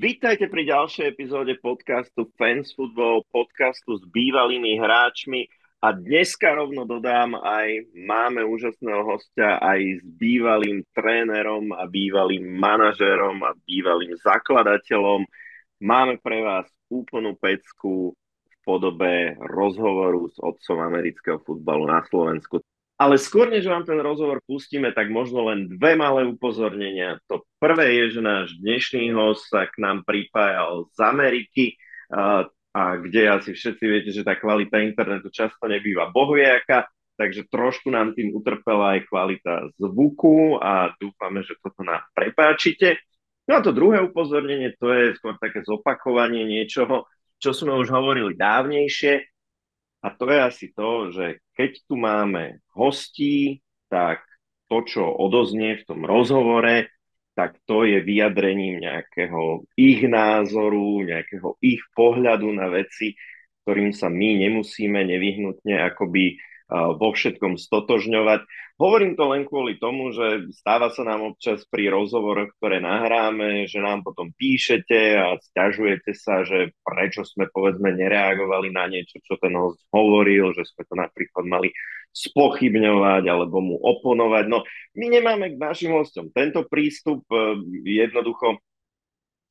Vítajte pri ďalšej epizóde podcastu Fans Football, podcastu s bývalými hráčmi a dneska rovno dodám aj, máme úžasného hostia aj s bývalým trénerom a bývalým manažérom a bývalým zakladateľom. Máme pre vás úplnú pecku v podobe rozhovoru s otcom amerického futbalu na Slovensku. Ale skôr, než vám ten rozhovor pustíme, tak možno len dve malé upozornenia. To prvé je, že náš dnešný host sa k nám pripájal z Ameriky a, a kde asi všetci viete, že tá kvalita internetu často nebýva bohujaká, takže trošku nám tým utrpela aj kvalita zvuku a dúfame, že toto nám prepáčite. No a to druhé upozornenie, to je skôr také zopakovanie niečoho, čo sme už hovorili dávnejšie. A to je asi to, že keď tu máme hostí, tak to, čo odoznie v tom rozhovore, tak to je vyjadrením nejakého ich názoru, nejakého ich pohľadu na veci, ktorým sa my nemusíme nevyhnutne akoby vo všetkom stotožňovať. Hovorím to len kvôli tomu, že stáva sa nám občas pri rozhovoroch, ktoré nahráme, že nám potom píšete a stiažujete sa, že prečo sme povedzme nereagovali na niečo, čo ten host hovoril, že sme to napríklad mali spochybňovať alebo mu oponovať. No, my nemáme k našim hostom tento prístup. E, jednoducho,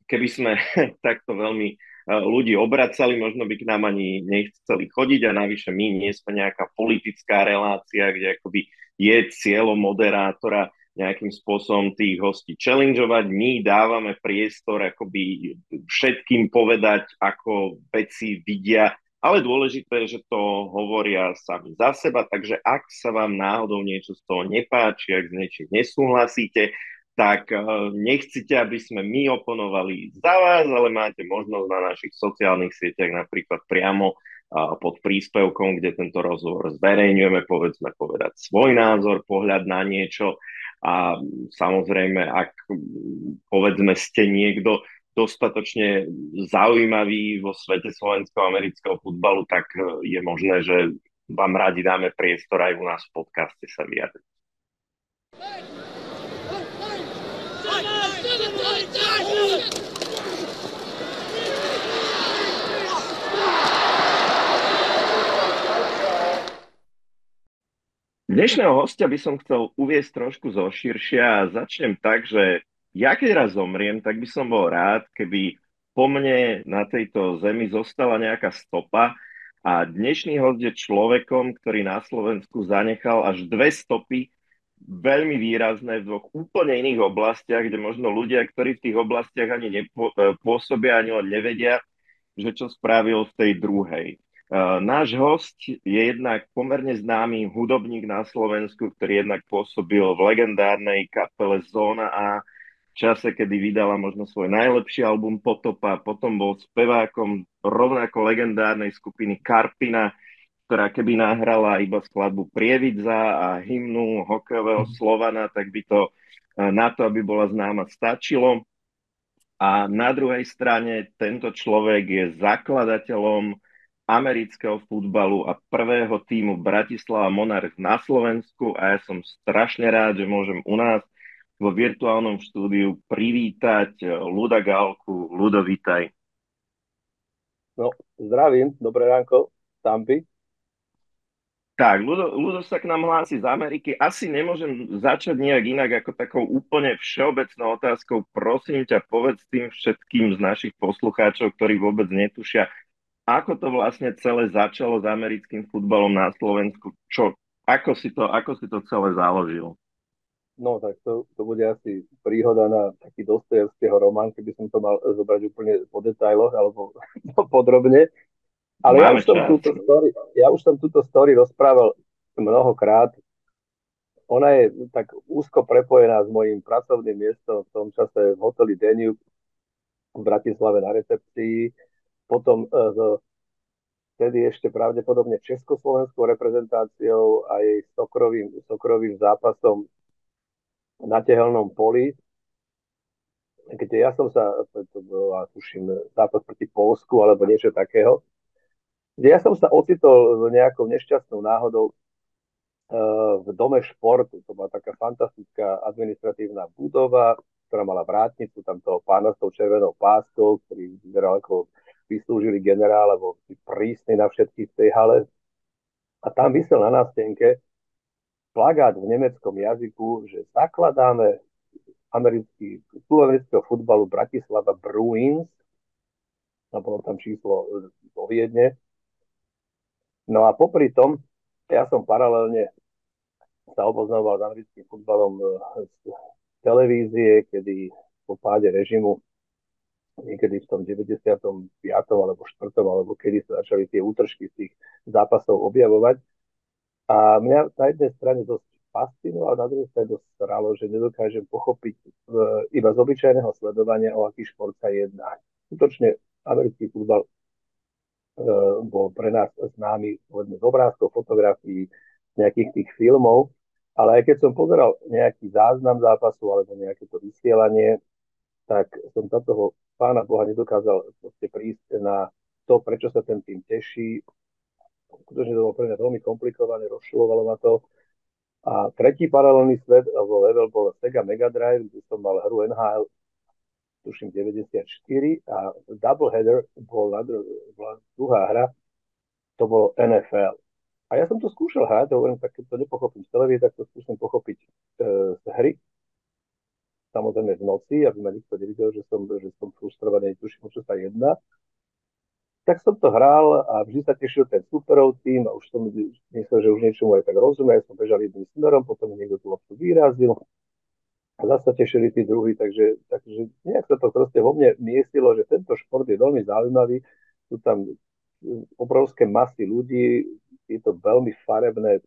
keby sme takto veľmi ľudí obracali, možno by k nám ani nechceli chodiť a navyše my nie sme nejaká politická relácia, kde akoby je cieľom moderátora nejakým spôsobom tých hostí challengeovať. My dávame priestor akoby všetkým povedať, ako veci vidia, ale dôležité je, že to hovoria sami za seba, takže ak sa vám náhodou niečo z toho nepáči, ak s niečím nesúhlasíte, tak eh, nechcete, aby sme my oponovali za vás, ale máte možnosť na našich sociálnych sieťach napríklad priamo eh, pod príspevkom, kde tento rozhovor zverejňujeme, povedzme povedať svoj názor, pohľad na niečo a samozrejme, ak povedzme ste niekto dostatočne zaujímavý vo svete slovenského amerického futbalu, tak eh, je možné, že vám radi dáme priestor aj u nás v podcaste sa vyjadriť. Dnešného hostia by som chcel uviesť trošku zo širšia a začnem tak, že ja keď raz zomriem, tak by som bol rád, keby po mne na tejto zemi zostala nejaká stopa a dnešný host je človekom, ktorý na Slovensku zanechal až dve stopy veľmi výrazné v dvoch úplne iných oblastiach, kde možno ľudia, ktorí v tých oblastiach ani nepôsobia, ani len nevedia, že čo spravil v tej druhej. Uh, náš host je jednak pomerne známy hudobník na Slovensku, ktorý jednak pôsobil v legendárnej kapele Zóna a v čase, kedy vydala možno svoj najlepší album Potopa, potom bol spevákom rovnako legendárnej skupiny Karpina, ktorá keby nahrala iba skladbu Prievidza a hymnu hokejového mhm. Slovana, tak by to uh, na to, aby bola známa, stačilo. A na druhej strane tento človek je zakladateľom amerického futbalu a prvého týmu Bratislava Monarch na Slovensku a ja som strašne rád, že môžem u nás vo virtuálnom štúdiu privítať Luda Gálku. Ludo, vítaj. No, zdravím, dobré ránko, Tampy. Tak, Ludo, Ludo sa k nám hlási z Ameriky. Asi nemôžem začať nejak inak ako takou úplne všeobecnou otázkou. Prosím ťa, povedz tým všetkým z našich poslucháčov, ktorí vôbec netušia, ako to vlastne celé začalo s americkým futbalom na Slovensku? Čo, ako, si to, ako si to celé založil? No, tak to, to bude asi príhoda na taký Dostojevského román, keby som to mal zobrať úplne po detailoch alebo podrobne. Ale ja už, som túto story, ja už som túto story rozprával mnohokrát. Ona je tak úzko prepojená s mojim pracovným miestom v tom čase v hoteli Danube v Bratislave na recepcii. Potom uh, vtedy ešte pravdepodobne československou reprezentáciou a jej sokrovým, sokrovým zápasom na tehelnom poli, kde ja som sa, to bola, tuším, zápas proti Polsku alebo niečo takého, kde ja som sa ocitol nejakou nešťastnou náhodou uh, v dome športu. To bola taká fantastická administratívna budova, ktorá mala vrátnicu, tam toho pána s tou červenou páskou, ktorý vyzeral ako vyslúžili generál, alebo prísny na všetkých v tej hale. A tam vysel na nástenke plagát v nemeckom jazyku, že zakladáme americký, klub amerického futbalu Bratislava Bruins, a bolo tam číslo do Viedne. No a popri tom, ja som paralelne sa oboznamoval s americkým futbalom z televízie, kedy po páde režimu niekedy v tom 95. alebo 4. alebo kedy sa začali tie útržky z tých zápasov objavovať. A mňa na jednej strane dosť fascinovalo, na druhej strane dosť stralo, že nedokážem pochopiť e, iba z obyčajného sledovania, o aký šport sa jedná. Skutočne americký futbal bol pre nás známy povedzme, z obrázkov, fotografií, nejakých tých filmov, ale aj keď som pozeral nejaký záznam zápasu alebo nejaké to vysielanie, tak som sa toho pána Boha nedokázal prísť na to, prečo sa ten tým teší. Skutočne to bolo pre mňa veľmi komplikované, rozšilovalo ma to. A tretí paralelný svet, alebo level bol Sega Mega Drive, kde som mal hru NHL, tuším 94, a Doubleheader bol bola druhá hra, to bolo NFL. A ja som to skúšal hrať, hovorím, tak keď to nepochopím z televízie, tak to skúsim pochopiť e, z hry samozrejme v noci, aby ma nikto nevidel, že som, že som frustrovaný, tuším, čo sa jedná. Tak som to hral a vždy sa tešil ten superov tým a už som myslel, že už niečomu aj tak rozumie, som bežal jedným smerom, potom niekto tú loptu vyrazil a zase tešili tí druhí, takže, takže nejak sa to proste vo mne miestilo, že tento šport je veľmi zaujímavý, sú tam obrovské masy ľudí, je to veľmi farebné,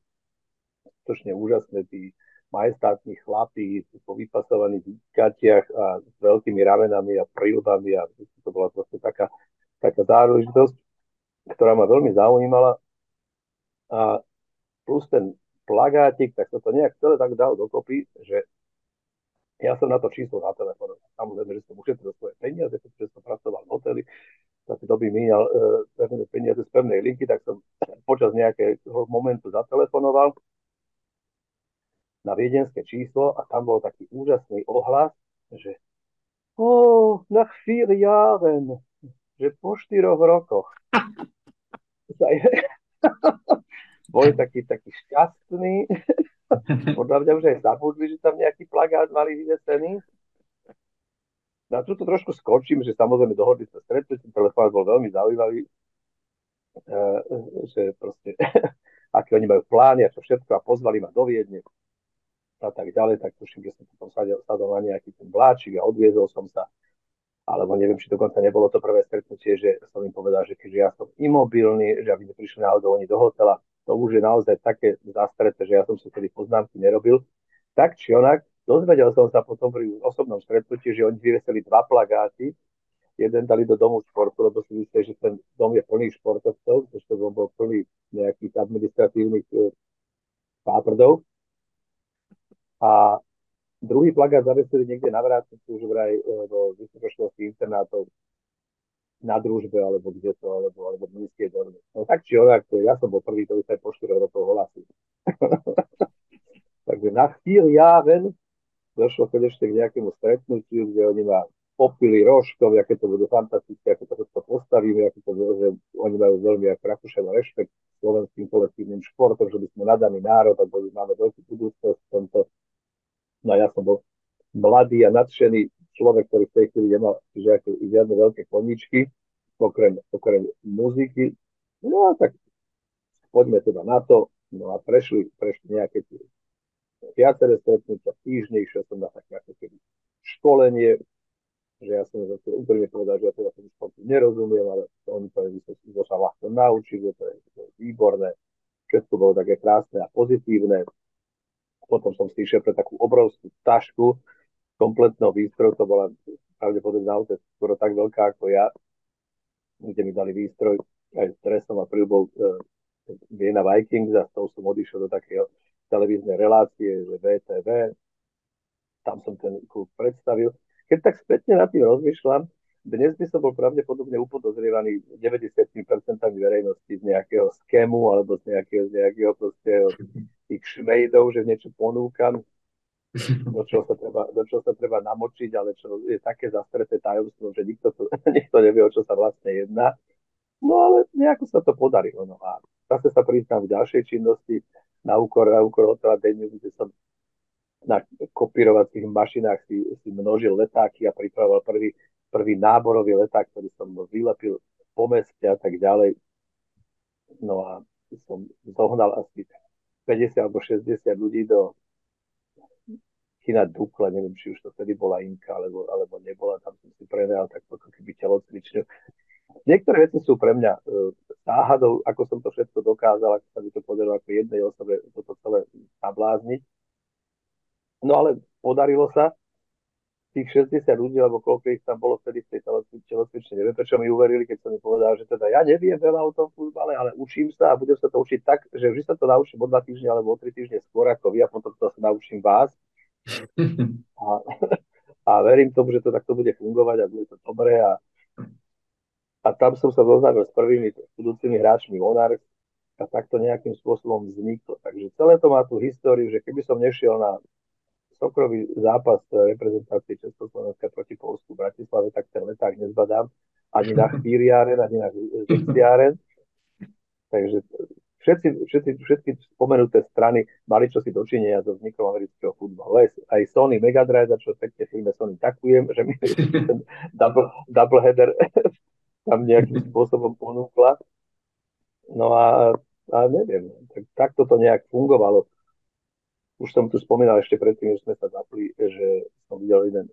skutočne úžasné, tí, majestátni chlapí po vypasovaných výkatiach a s veľkými ramenami a prílbami a to bola proste taká, taká záležitosť, ktorá ma veľmi zaujímala. A plus ten plagátik, tak sa to nejak celé tak dal dokopy, že ja som na to číslo na telefónu. Samozrejme, že som ušetril svoje peniaze, pretože som pracoval v hoteli, za tie doby míňal e, peniaze z pevnej linky, tak som počas nejakého momentu zatelefonoval na viedenské číslo a tam bol taký úžasný ohlas, že o, oh, nach vier Jahren, že po štyroch rokoch. Boli taký, taký šťastný. Podľa mňa už aj zabudli, že tam nejaký plagát mali vyvesený. Na no túto trošku skočím, že samozrejme dohodli sa stretnutie, telefón bol veľmi zaujímavý, e, že proste, aké oni majú plány a čo všetko a pozvali ma do Viedne a tak ďalej, tak tuším, že som potom sadol, sadol na nejaký ten vláčik a odviezol som sa. Alebo neviem, či dokonca nebolo to prvé stretnutie, že som im povedal, že keďže ja som imobilný, že aby neprišli náhodou oni do hotela, to už je naozaj také zastreté, že ja som si tedy poznámky nerobil. Tak či onak, dozvedel som sa potom pri osobnom stretnutí, že oni vyveseli dva plagáty, jeden dali do domu športu, lebo si mysleli, že ten dom je plný športovcov, pretože to bol plný nejakých administratívnych e, páprdov. A druhý plagát zavesili niekde na vrátnici už vraj e, do vysokoškolských internátov na družbe, alebo kde to, alebo, alebo v nízkej dorbe. No tak či onak, ja som bol prvý, ktorý sa po 4 rokov hlasí. Takže na chvíľ ven došlo konečne k nejakému stretnutiu, kde oni ma popili rožkom, aké to budú fantastické, ako to všetko postavíme, ako to, že oni majú veľmi ako Rakúšan rešpekt slovenským kolektívnym športom, že by sme nadaný národ a boli, máme veľkú budúcnosť v tomto No ja som bol mladý a nadšený človek, ktorý v tej chvíli nemal žiadne veľké koníčky, okrem, okrem muziky. No a tak poďme teda na to. No a prešli, prešli nejaké tie viaceré stretnutia týždne, išiel som na také ako keby školenie, že ja som zase úplne povedal, že ja teda tomu športu nerozumiem, ale to oni povedali, že som sa ľahko naučiť, že to je, to je výborné. Všetko bolo také krásne a pozitívne potom som si išiel pre takú obrovskú tašku kompletnou výstroj, to bola pravdepodobne naozaj skoro tak veľká ako ja, kde mi dali výstroj aj s dresom a príľbou e, Viena Vikings a s tou som odišiel do takého televíznej relácie, že VTV, tam som ten klub predstavil. Keď tak spätne nad tým rozmýšľam, dnes by som bol pravdepodobne upodozrievaný 90% verejnosti z nejakého skému alebo z nejakého, z nejakého proste tých šmejdov, že niečo ponúkam. Do čoho sa treba, do čoho sa treba namočiť, ale čo je také zastreté tajomstvo, že nikto, to, nikto nevie, o čo sa vlastne jedná. No ale nejako sa to podarilo. No a zase sa priznám v ďalšej činnosti na úkor, na úkor hotela Deniu, kde som na kopírovacích mašinách si, si množil letáky a pripravoval prvý, prvý náborový leták, ktorý som vylepil po meste a tak ďalej. No a som zohnal asi 50 alebo 60 ľudí do kina Dukla, neviem, či už to vtedy bola Inka, alebo, alebo nebola, tam som si prenajal tak ako keby telocvičňu. Niektoré veci sú pre mňa uh, záhadou, ako som to všetko dokázal, ako sa mi to podarilo ako jednej osobe toto celé nablázniť. No ale podarilo sa, tých 60 ľudí, alebo koľko ich tam bolo vtedy v tej telocvične, neviem, prečo mi uverili, keď som mi povedal, že teda ja neviem veľa o tom futbale, ale učím sa a budem sa to učiť tak, že vždy sa to naučím o dva týždne alebo o tri týždne skôr ako vy a potom to sa naučím vás a, a verím tomu, že to takto bude fungovať a bude to dobré. A, a tam som sa zoznámil s prvými budúcimi hráčmi Monarch a takto nejakým spôsobom vzniklo. Takže celé to má tú históriu, že keby som nešiel na sokrový zápas reprezentácie Československa proti Polsku v Bratislave, tak ten leták nezbadám ani na chvíriáren, ani na Zixiáren. Takže všetci, všetci, všetky spomenuté strany mali čosi dočinenia so vznikom amerického futbalu. Aj, aj Sony Mega Drive, za čo pekne firme Sony takujem, že mi ten double, double header tam nejakým spôsobom ponúkla. No a, a neviem, tak, takto to nejak fungovalo. Už som tu spomínal ešte predtým, že sme sa zapli, že som videl jeden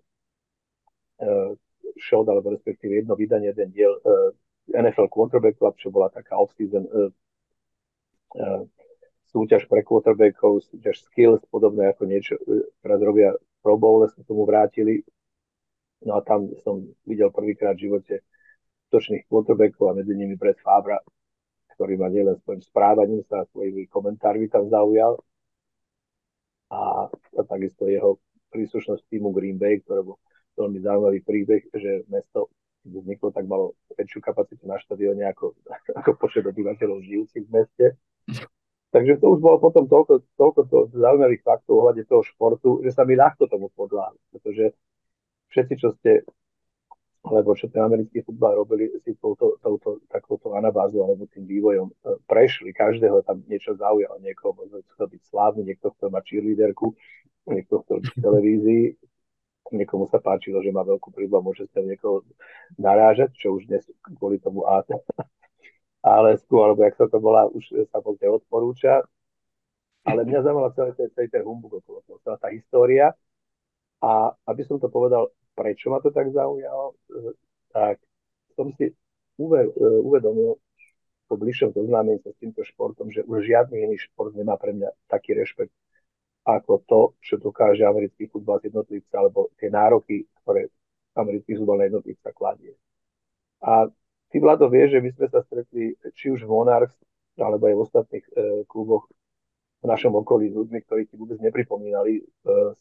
uh, show, alebo respektíve jedno vydanie, jeden diel uh, NFL Quarterback Club, čo bola taká off-season uh, súťaž pre quarterbackov, súťaž skills, podobné ako niečo, e, teraz robia Pro Bowl, sa tomu vrátili. No a tam som videl prvýkrát v živote točných quarterbackov a medzi nimi Brett Fabra, ktorý ma nielen svojim správaním sa a svojimi komentármi tam zaujal. A, a takisto jeho príslušnosť týmu Green Bay, ktoré bol veľmi zaujímavý príbeh, že mesto vzniklo, tak malo väčšiu kapacitu na štadióne ako, ako počet obyvateľov žijúcich v meste. Takže to už bolo potom toľko, toľko to zaujímavých faktov ohľade toho športu, že sa mi ľahko tomu podľa, pretože všetci, čo ste, alebo čo ten americký futbal robili, si touto, touto takouto anabázu alebo tým vývojom e, prešli. Každého tam niečo zaujalo. Niekoho možno chcel byť slávny, niekto chcel mať cheerleaderku, niekto chcel byť v televízii, niekomu sa páčilo, že má veľkú príbu a môže sa niekoho narážať, čo už dnes kvôli tomu ale skôr, alebo jak sa to volá, už sa poďte odporúča. Ale mňa zaujímala celý ten, celý ten humbug okolo toho, celá tá história. A aby som to povedal, prečo ma to tak zaujalo, tak som si uvedomil po bližšom zoznámení sa s týmto športom, že už žiadny iný šport nemá pre mňa taký rešpekt ako to, čo dokáže americký futbal jednotlivca, alebo tie nároky, ktoré americký futbal na jednotlivca kladie. A Ty, Vlado, vieš, že my sme sa stretli či už v Monarchs, alebo aj v ostatných e, kluboch v našom okolí s ľuďmi, ktorí ti vôbec nepripomínali e,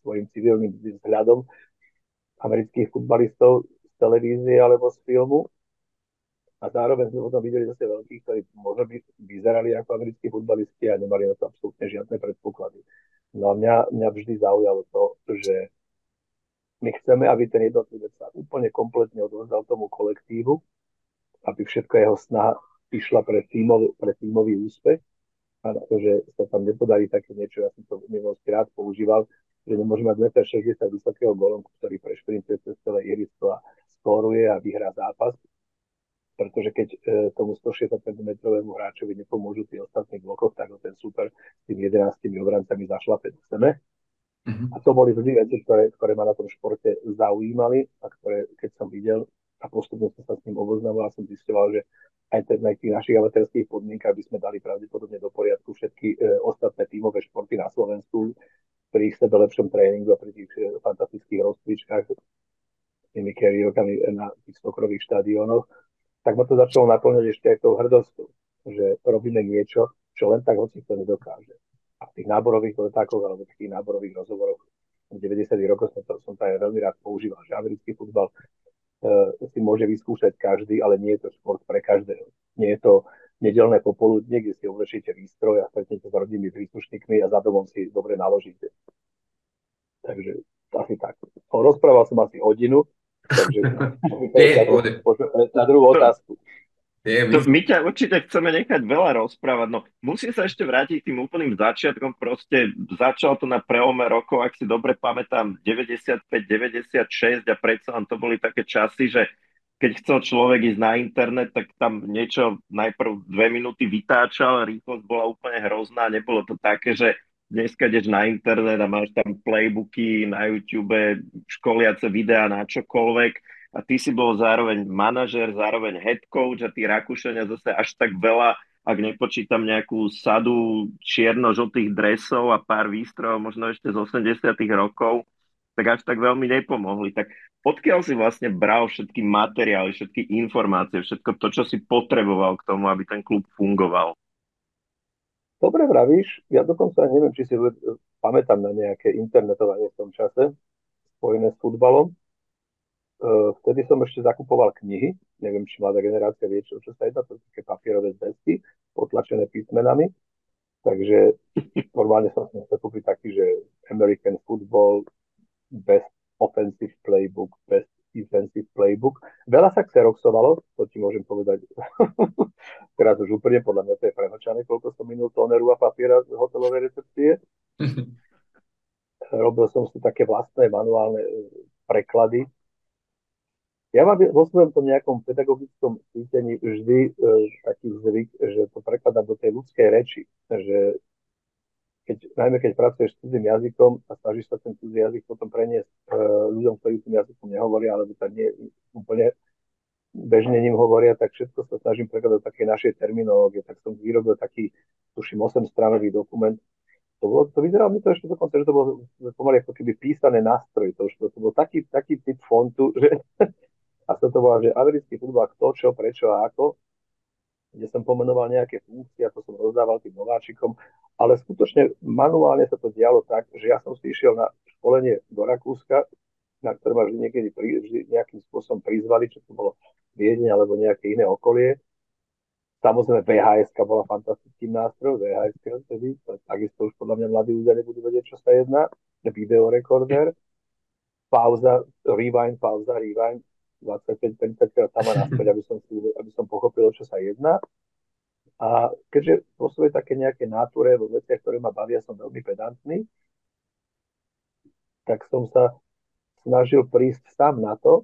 svojim civilným vzhľadom amerických futbalistov z televízie alebo z filmu. A zároveň sme potom videli zase veľkých, ktorí možno by vyzerali ako americkí futbalisti a nemali na to absolútne žiadne predpoklady. No a mňa, mňa vždy zaujalo to, že my chceme, aby ten jednotlivec sa úplne kompletne odovzdal tomu kolektívu, aby všetko jeho snaha išla pre tímový, pre tímový úspech a na to, že sa tam nepodarí také niečo, ja som to minulosti rád používal, že nemôže mať 1,60 m vysokého golonku, ktorý prešprintuje cez celé irisko a skóruje a vyhrá zápas, pretože keď e, tomu 160 cm hráčovi nepomôžu tí ostatní blokoch, tak ho ten super s tými 11 obrancami zašlape do sebe. Mm-hmm. A to boli vždy veci, ktoré, ktoré ma na tom športe zaujímali a ktoré, keď som videl, a postupne som sa s ním oboznámil a som zistoval, že aj ten, na tých našich amatérských podmienkach by sme dali pravdepodobne do poriadku všetky e, ostatné tímové športy na Slovensku pri sebe lepšom tréningu a pri tých e, fantastických rozcvičkách s tými kariérkami na tých stokrových štadiónoch, tak ma to začalo naplňať ešte aj tou hrdosťou, že robíme niečo, čo len tak hoci to nedokáže. A v tých náborových letákoch alebo v tých náborových rozhovoroch v 90. rokoch som to, som to aj veľmi rád používal, že americký futbal si môže vyskúšať každý, ale nie je to šport pre každého. Nie je to nedelné popoludne, kde si oblečíte výstroj a stretnete s rodinnými príslušníkmi a za domom si dobre naložíte. Takže asi tak. Rozprával som asi hodinu, takže na druhú otázku. Je, my... To my ťa určite chceme nechať veľa rozprávať, no musím sa ešte vrátiť tým úplným začiatkom, proste začal to na preome rokov, ak si dobre pamätám, 95, 96 a predsa len to boli také časy, že keď chcel človek ísť na internet, tak tam niečo najprv dve minúty vytáčal, rýchlosť bola úplne hrozná, nebolo to také, že dneska ideš na internet a máš tam playbooky na YouTube, školiace videá na čokoľvek, a ty si bol zároveň manažer, zároveň head coach a tí Rakúšania zase až tak veľa, ak nepočítam nejakú sadu čierno-žltých dresov a pár výstrojov, možno ešte z 80 rokov, tak až tak veľmi nepomohli. Tak odkiaľ si vlastne bral všetky materiály, všetky informácie, všetko to, čo si potreboval k tomu, aby ten klub fungoval? Dobre vravíš, ja dokonca neviem, či si pamätám na nejaké internetovanie v tom čase spojené s futbalom, vtedy som ešte zakupoval knihy, neviem, či mladá generácia vie, čo, čo sa jedná, to sú také papierové zväzky, potlačené písmenami, takže normálne som si kúpiť taký, že American Football, Best Offensive Playbook, Best Defensive Playbook. Veľa sa xeroxovalo, to ti môžem povedať teraz už úplne, podľa mňa to je prehočané, koľko som minul toneru a papiera z hotelovej recepcie. Robil som si také vlastné manuálne eh, preklady ja mám vo svojom tom nejakom pedagogickom cítení vždy e, taký zvyk, že to prekladám do tej ľudskej reči, že keď, najmä keď pracuješ s cudzým jazykom a snažíš sa ten cudzí jazyk potom preniesť e, ľuďom, ktorí tým jazykom nehovoria, alebo tam nie úplne bežne ním hovoria, tak všetko sa snažím prekladať do takej našej terminológie. Tak som vyrobil taký, tuším, 8-stranový dokument. To, bolo, to vyzeralo mi to ešte dokonca, že to bolo pomaly ako keby písané nástroj. To, to, to bol taký, taký typ fontu, že a sa to volá, že americký futbal, kto, čo, prečo a ako, kde som pomenoval nejaké funkcie, ako som rozdával tým nováčikom, ale skutočne manuálne sa to dialo tak, že ja som si išiel na školenie do Rakúska, na ktoré ma vždy niekedy pri, vždy nejakým spôsobom prizvali, čo to bolo Viedne alebo nejaké iné okolie. Samozrejme VHS bola fantastickým nástrojom, VHS vtedy, takisto už podľa mňa mladí ľudia nebudú vedieť, čo sa jedná, videorekorder, pauza, rewind, pauza, rewind, 25-30 krát tam a naspäť, aby som, si, aby som pochopil, čo sa jedná. A keďže vo svojej také nejaké náture, vo veciach, ktoré ma bavia, som veľmi pedantný, tak som sa snažil prísť sám na to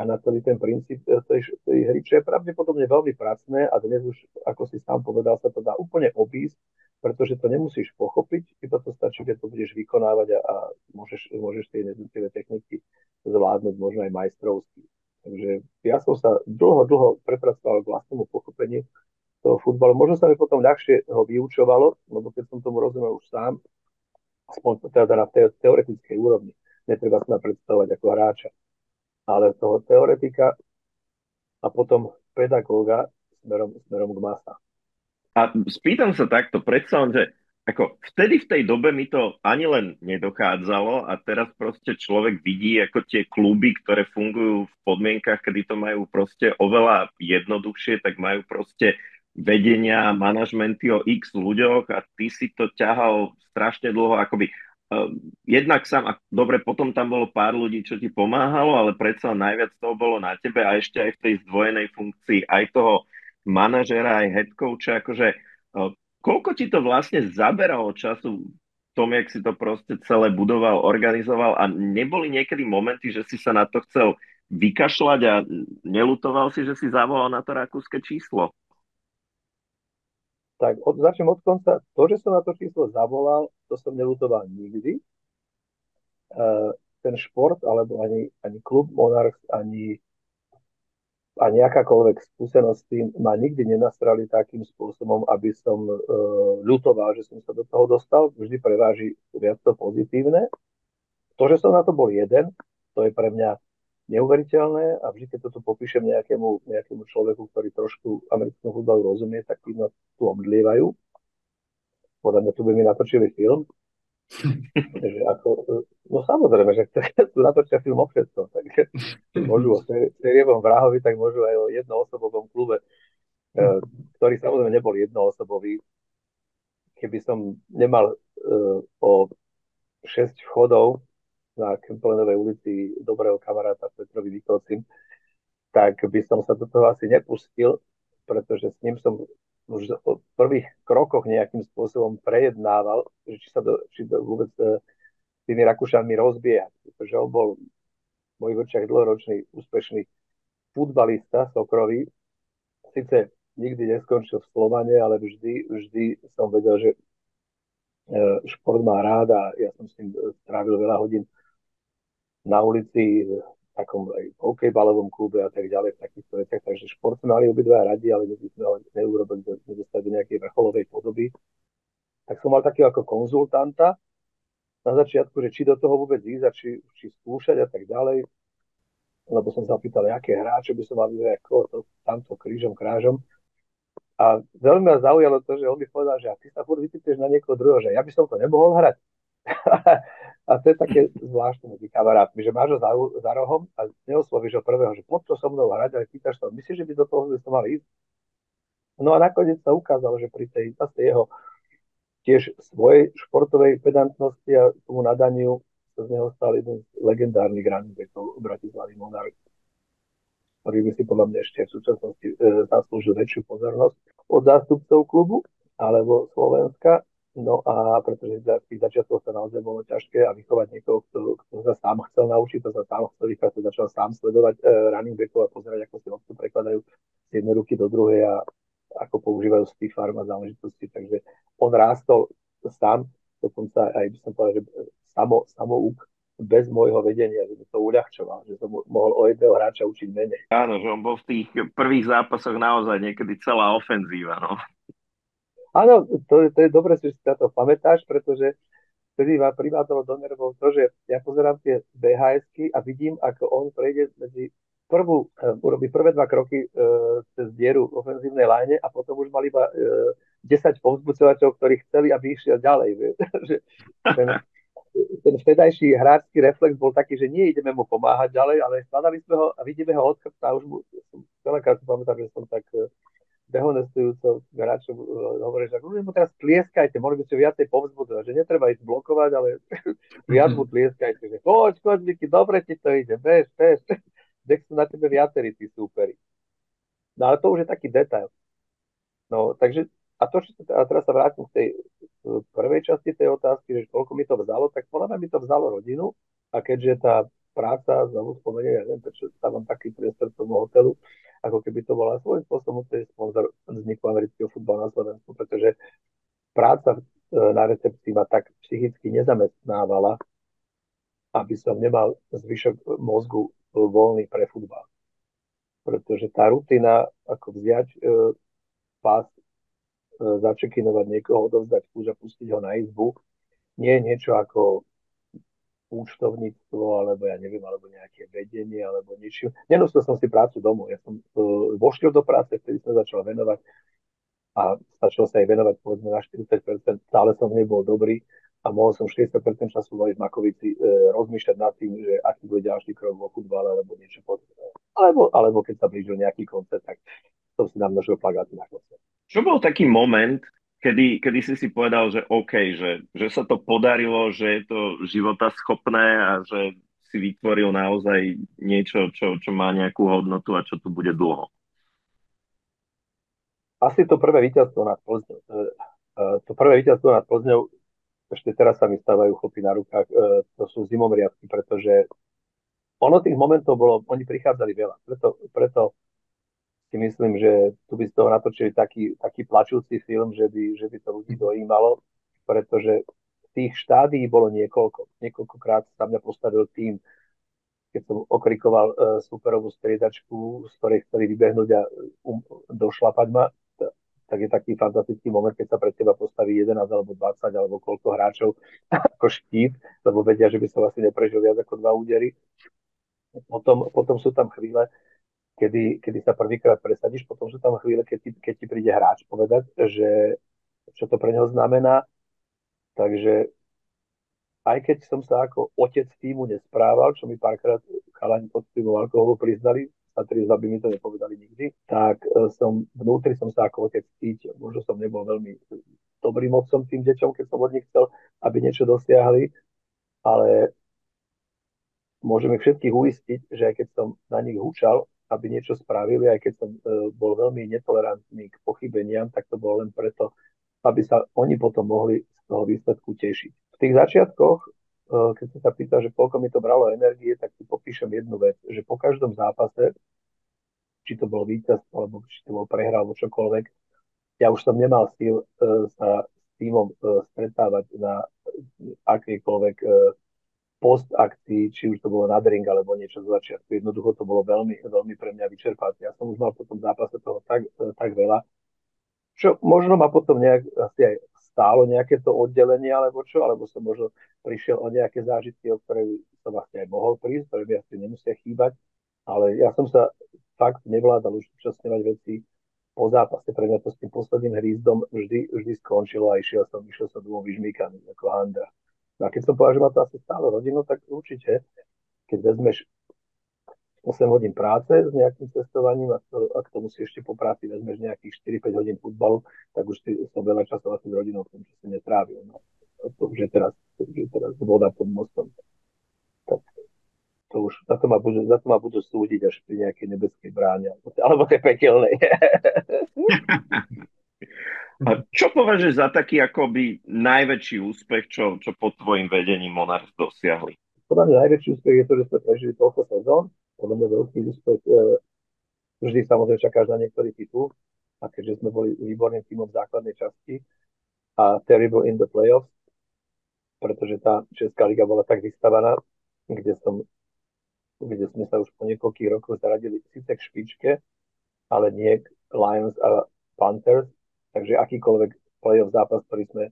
a na celý ten princíp tej, tej hry, čo je pravdepodobne veľmi pracné a dnes už, ako si sám povedal, sa to dá úplne obísť, pretože to nemusíš pochopiť, iba to stačí, keď to budeš vykonávať a, a môžeš, môžeš tie jednotlivé techniky zvládnuť možno aj majstrovsky. Takže ja som sa dlho, dlho prepracoval k vlastnému pochopeniu toho futbalu. Možno sa mi potom ľahšie ho vyučovalo, lebo keď som tomu rozumel už sám, aspoň teda na te- teoretickej úrovni, netreba sa predstavovať ako hráča, ale toho teoretika a potom pedagóga smerom, smerom k masa. A spýtam sa takto, predsa že ako vtedy v tej dobe mi to ani len nedochádzalo a teraz proste človek vidí ako tie kluby, ktoré fungujú v podmienkach, kedy to majú proste oveľa jednoduchšie, tak majú proste vedenia manažmenty o x ľuďoch a ty si to ťahal strašne dlho akoby uh, jednak sám, a dobre, potom tam bolo pár ľudí, čo ti pomáhalo, ale predsa najviac toho bolo na tebe a ešte aj v tej zdvojenej funkcii aj toho manažera, aj head coacha, akože uh, koľko ti to vlastne zaberalo času v tom, jak si to proste celé budoval, organizoval a neboli niekedy momenty, že si sa na to chcel vykašľať a nelutoval si, že si zavolal na to rakúske číslo? Tak od, začnem od konca. To, že som na to číslo zavolal, to som nelutoval nikdy. Uh, ten šport, alebo ani, ani klub Monarchs, ani a nejakákoľvek skúsenosť tým ma nikdy nenastrali takým spôsobom, aby som e, ľutoval, že som sa do toho dostal. Vždy preváži viac to pozitívne. To, že som na to bol jeden, to je pre mňa neuveriteľné a vždy, keď toto popíšem nejakému, nejakému človeku, ktorý trošku americkému futbalu rozumie, tak tí tu omdlievajú. Podľa mňa tu by mi natočili film, ako, no samozrejme, že natočia film o všetko, takže môžu o sérievom vrahovi, tak môžu aj o jednoosobovom klube, e, ktorý samozrejme nebol jednoosobový. Keby som nemal uh, o 6 vchodov na Kemplenovej ulici dobrého kamaráta Petrovi Vikovcim, tak by som sa do toho asi nepustil, pretože s ním som už v prvých krokoch nejakým spôsobom prejednával, že či sa do, či do vôbec e, s tými Rakúšanmi rozbiehať. Pretože on bol v mojich očiach dlhoročný úspešný futbalista Sokrový. Sice nikdy neskončil v Slovane, ale vždy, vždy som vedel, že e, šport má rád a ja som s ním strávil veľa hodín na ulici, takom aj hokejbalovom klube a tak ďalej, v takýchto veciach. Takže šport sme mali obidva radi, ale nikdy sme ho neurobili, nedostali do nejakej vrcholovej podoby. Tak som mal takého ako konzultanta na začiatku, že či do toho vôbec ísť a či, či skúšať a tak ďalej. Lebo som sa pýtal, aké hráče by som mal vyhrať, ako to, tamto krížom, krážom. A veľmi ma zaujalo to, že on mi povedal, že a ty sa furt na niekoho druhého, že ja by som to nemohol hrať. A to je také zvláštne medzi kamarátmi, že máš ho za, za rohom a neoslovíš ho prvého, že poď to so mnou hrať, ale pýtaš sa, myslíš, že by do toho som mal ísť? No a nakoniec sa ukázalo, že pri tej zase jeho tiež svojej športovej pedantnosti a tomu nadaniu sa z neho stal jeden z legendárnych running Bratislavy Monarch, ktorý by si podľa mňa ešte v súčasnosti e, zaslúžil väčšiu pozornosť od zástupcov klubu alebo Slovenska. No a pretože za tých začiatkov sa naozaj bolo ťažké a vychovať niekoho, kto, kto sa sám chcel naučiť, to sa sám chcel vychovať, to začal sám sledovať e, running backov a pozerať, ako si odstu prekladajú z jednej ruky do druhej a ako používajú Steve Farm a záležitosti. Takže on rástol sám, dokonca aj by som povedal, že samo, samouk bez môjho vedenia, že by to uľahčoval, že som mohol o jedného hráča učiť menej. Áno, že on bol v tých prvých zápasoch naozaj niekedy celá ofenzíva. No. Áno, to, to je dobre, že si na to pamätáš, pretože vtedy ma privádzalo do nervov to, že ja pozerám tie bhs a vidím, ako on prejde medzi prvú, uh, urobí prvé dva kroky uh, cez dieru v ofenzívnej line a potom už mal iba e, 10 povzbudzovateľov, ktorí chceli, aby išiel ďalej. že ten, ten vtedajší hráčský reflex bol taký, že nie ideme mu pomáhať ďalej, ale skladali sme ho a vidíme ho od a už mu, veľakrát si pamätám, že som tak dehonestujúco hráčom uh, hovorí, že ľudia mu teraz tlieskajte, mohli by ste viacej povzbudzovať, že netreba ísť blokovať, ale viac mu tlieskajte, že poď, poď, Miky, dobre ti to ide, bež, bež, nech sú na tebe viacerí tí súperi. No ale to už je taký detail. No, takže, a, to, a teraz sa vrátim k tej prvej časti tej otázky, že koľko mi to vzalo, tak podľa mňa mi to vzalo rodinu a keďže tá práca, znovu spomeniem, ja neviem, prečo stávam taký priestor tomu hotelu, ako keby to bola svojím spôsobom to je sponzor vzniku amerického futbalu na Slovensku, pretože práca e, na recepcii ma tak psychicky nezamestnávala, aby som nemal zvyšok mozgu voľný pre futbal. Pretože tá rutina, ako vziať e, pás, e, začekinovať niekoho, odovzdať kúž a pustiť ho na izbu, nie je niečo ako účtovníctvo, alebo ja neviem, alebo nejaké vedenie, alebo niečo. Nenosil som si prácu domov. Ja som uh, vošiel do práce, vtedy som začal venovať a začal sa aj venovať povedzme na 40%, stále som nebol dobrý a mohol som 60% času v Makovici uh, rozmýšľať nad tým, že aký bude ďalší krok vo futbale alebo niečo podobné. Alebo, alebo keď sa blížil nejaký koncert, tak som si namnožil plagáty na koncert. Čo bol taký moment, kedy, kedy si si povedal, že OK, že, že sa to podarilo, že je to života schopné a že si vytvoril naozaj niečo, čo, čo má nejakú hodnotu a čo tu bude dlho? Asi to prvé víťazstvo nad Plzňou. E, e, to prvé víťazstvo nad Plzňou, ešte teraz sa mi stávajú chlopy na rukách, e, to sú zimomriadky, pretože ono tých momentov bolo, oni prichádzali veľa. Preto, preto si myslím, že tu by z toho natočili taký, taký plačúci film, že by, že by to ľudí dojímalo, pretože tých štádií bolo niekoľko. Niekoľkokrát sa mňa postavil tým, keď som okrikoval uh, superovú striedačku, z ktorej chceli vybehnúť a um, došlapať ma, tak je taký fantastický moment, keď sa pred teba postaví 11 alebo 20 alebo koľko hráčov ako štít, lebo vedia, že by som asi neprežil viac ako dva údery. Potom, potom sú tam chvíle, kedy, kedy sa prvýkrát presadíš, potom sú tam chvíle, keď ti, keď ti príde hráč povedať, že čo to pre neho znamená. Takže aj keď som sa ako otec týmu nesprával, čo mi párkrát chalani pod týmu alkoholu priznali, a tri by mi to nepovedali nikdy, tak e, som vnútri som sa ako otec cítil. Možno som nebol veľmi dobrým otcom tým deťom, keď som od nich chcel, aby niečo dosiahli, ale môžeme všetkých uistiť, že aj keď som na nich húčal, aby niečo spravili, aj keď som uh, bol veľmi netolerantný k pochybeniam, tak to bolo len preto, aby sa oni potom mohli z toho výsledku tešiť. V tých začiatkoch, uh, keď som sa pýtal, že koľko mi to bralo energie, tak si popíšem jednu vec, že po každom zápase, či to bol víťazstvo, alebo či to bol prehra, alebo čokoľvek, ja už som nemal síl uh, sa s týmom stretávať na akýkoľvek uh, post akcií, či už to bolo na drink alebo niečo z začiatku. Jednoducho to bolo veľmi, veľmi pre mňa vyčerpáce. Ja som už mal po tom zápase toho tak, tak veľa, čo možno ma potom nejak asi aj stálo nejaké to oddelenie alebo čo, alebo som možno prišiel o nejaké zážitky, o ktoré som vlastne aj mohol prísť, ktoré mi asi nemusia chýbať, ale ja som sa fakt nevládal už účastňovať veci po zápase. Pre mňa to s tým posledným hrízdom vždy, vždy skončilo a išiel som, išiel som dvom vyžmýkaný ako Handra. No a keď som povedal, že má to asi stále rodinu, tak určite, keď vezmeš 8 hodín práce s nejakým cestovaním a to, ak to musí ešte po práci vezmeš nejakých 4-5 hodín futbalu, tak už si som veľa času asi s rodinou v tom čase netrávil. No. To už je teraz, je teraz voda pod mostom. Tak to už, za to ma budú, za to ma budú súdiť až pri nejakej nebeskej bráne, alebo tej pekelnej. A čo považuješ za taký akoby najväčší úspech, čo, čo pod tvojim vedením Monarchs dosiahli? Podľa mňa najväčší úspech je to, že sme prežili toľko sezón. Podľa mňa veľký úspech e, vždy samozrejme čakáš na niektorý titul. A keďže sme boli výborným tímom v základnej časti a terrible in the playoffs, pretože tá Česká liga bola tak vystavaná, kde som kde sme sa už po niekoľkých rokoch zaradili síce k špičke, ale nie k Lions a Panthers, Takže akýkoľvek playoff zápas, ktorý sme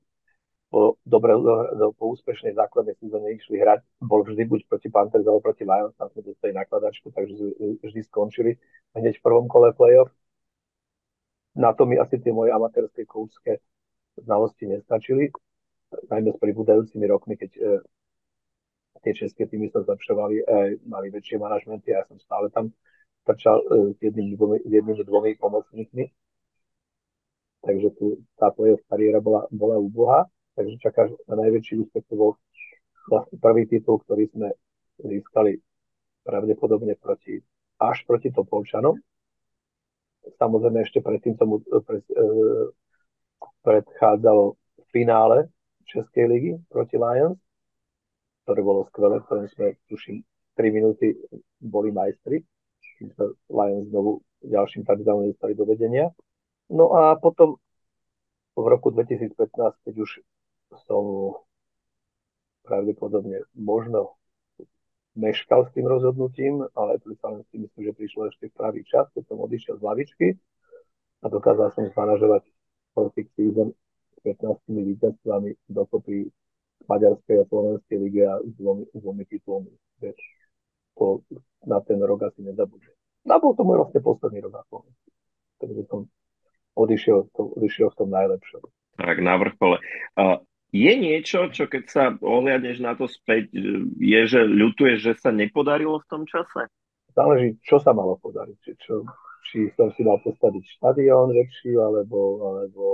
po, dobre, do, po úspešnej základnej sezóne išli hrať, bol vždy buď proti Panthers alebo proti Lions, tam sme dostali nakladačku, takže vždy skončili hneď v prvom kole playoff. Na to mi asi tie moje amatérske koučské znalosti nestačili, najmä s pribúdajúcimi rokmi, keď e, tie české týmy sa zlepšovali, e, mali väčšie manažmenty a ja som stále tam trčal e, s jednými, dvomi, jednými dvomi pomocníkmi takže tu, tá playoff kariéra bola, bola úboha, takže čakáš na najväčší úspech, to bol vlastne prvý titul, ktorý sme získali pravdepodobne proti, až proti Topolčanom. Samozrejme ešte predtým tomu pred, e, predchádzalo finále Českej ligy proti Lions, ktoré bolo skvelé, ktoré sme, tuším, 3 minúty boli majstri. Lions znovu ďalším touchdownom dostali do vedenia. No a potom v roku 2015, keď už som pravdepodobne možno meškal s tým rozhodnutím, ale predsa si myslím, že prišlo ešte v pravý čas, keď som odišiel z lavičky a dokázal som zmanažovať perfect season s 15 víťazstvami dokopy Maďarskej a Slovenskej lige a s dvomi, dvomi titulmi. to na ten rok asi nezabudne. No a bol to môj vlastne posledný rok na Slovensku. Takže som odišiel, to, odišiel v tom najlepšom. Tak, na vrchole. Uh, je niečo, čo keď sa ohliadneš na to späť, je, že ľutuješ, že sa nepodarilo v tom čase? Záleží, čo sa malo podariť. Či, čo, či som si mal postaviť štadión väčší, alebo, alebo,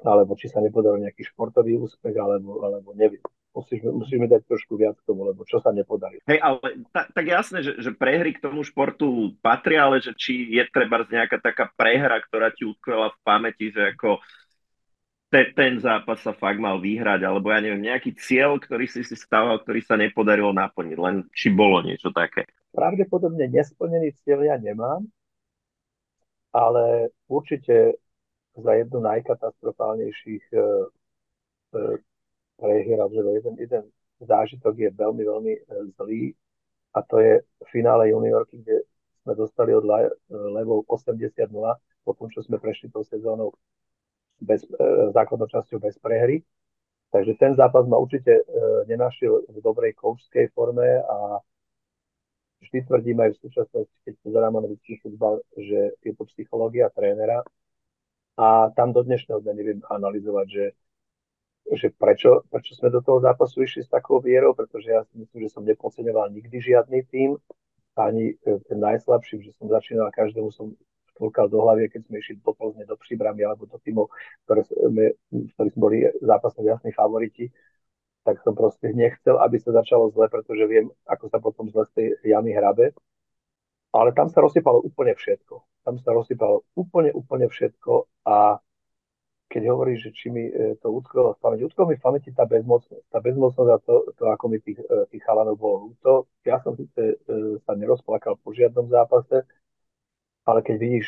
alebo či sa nepodaril nejaký športový úspech, alebo, alebo neviem musíme, musíme dať trošku viac k tomu, lebo čo sa nepodarí. Hej, ale ta, tak jasné, že, že prehry k tomu športu patria, ale že či je treba nejaká taká prehra, ktorá ti utkvela v pamäti, že ako te, ten zápas sa fakt mal vyhrať, alebo ja neviem, nejaký cieľ, ktorý si si stával, ktorý sa nepodarilo naplniť, len či bolo niečo také. Pravdepodobne nesplnený cieľ ja nemám, ale určite za jednu najkatastrofálnejších e, e, prehral, že jeden, jeden zážitok je veľmi, veľmi e, zlý a to je v finále juniorky, kde sme dostali od level 80-0 po tom, čo sme prešli tou sezónou bez, e, základnou časťou bez prehry. Takže ten zápas ma určite e, nenašiel v dobrej koučskej forme a vždy tvrdím aj v súčasnosti, keď pozerám na futbal, že je to psychológia trénera a tam do dnešného dňa neviem analyzovať, že že prečo, prečo sme do toho zápasu išli s takou vierou, pretože ja si myslím, že som nepodceňoval nikdy žiadny tým, ani e, ten najslabší, že som začínal, každému som tlkal do hlavy, keď sme išli do Plzne, do Příbramy alebo do týmov, ktoré sme, ktorí sme boli zápasne jasní favoriti, tak som proste nechcel, aby sa začalo zle, pretože viem, ako sa potom zle z tej jamy hrabe. Ale tam sa rozsypalo úplne všetko. Tam sa rozsypalo úplne, úplne všetko a keď hovoríš, že či mi e, to utkvelo v pamäti, utkvelo mi v pamäti tá bezmocnosť. Tá bezmocnosť a to, to ako mi tých, e, tých chalanov bolo ľúto. Ja som síce e, sa nerozplakal po žiadnom zápase, ale keď vidíš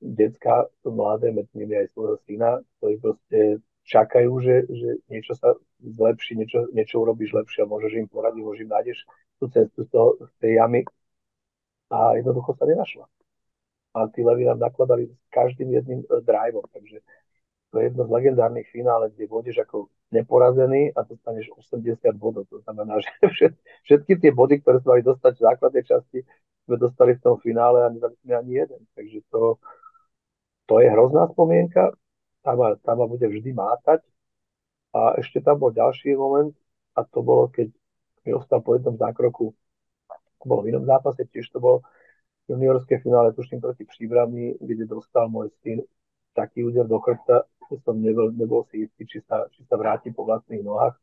detská, mladé, medzi nimi aj svojho syna, ktorí proste čakajú, že, že niečo sa zlepší, niečo, niečo urobíš lepšie a môžeš im poradiť, môžeš im nájdeš tú cestu z, toho, z tej jamy a jednoducho sa nenašla. A tí levy nám nakladali s každým jedným driveom, takže to je jedno z legendárnych finále, kde budeš ako neporazený a dostaneš 80 bodov. To znamená, že všetky tie body, ktoré sme mali dostať v základnej časti, sme dostali v tom finále a nedali sme ani jeden. Takže to, to je hrozná spomienka. Tá ma, tá ma bude vždy mátať. A ešte tam bol ďalší moment a to bolo, keď mi ostal po jednom zákroku, bol v inom zápase, tiež to bolo juniorské finále, tuším proti Příbrami, kde dostal môj syn taký úder do chrbta, som nebol, nebol si istý, či sa, či sa vráti po vlastných nohách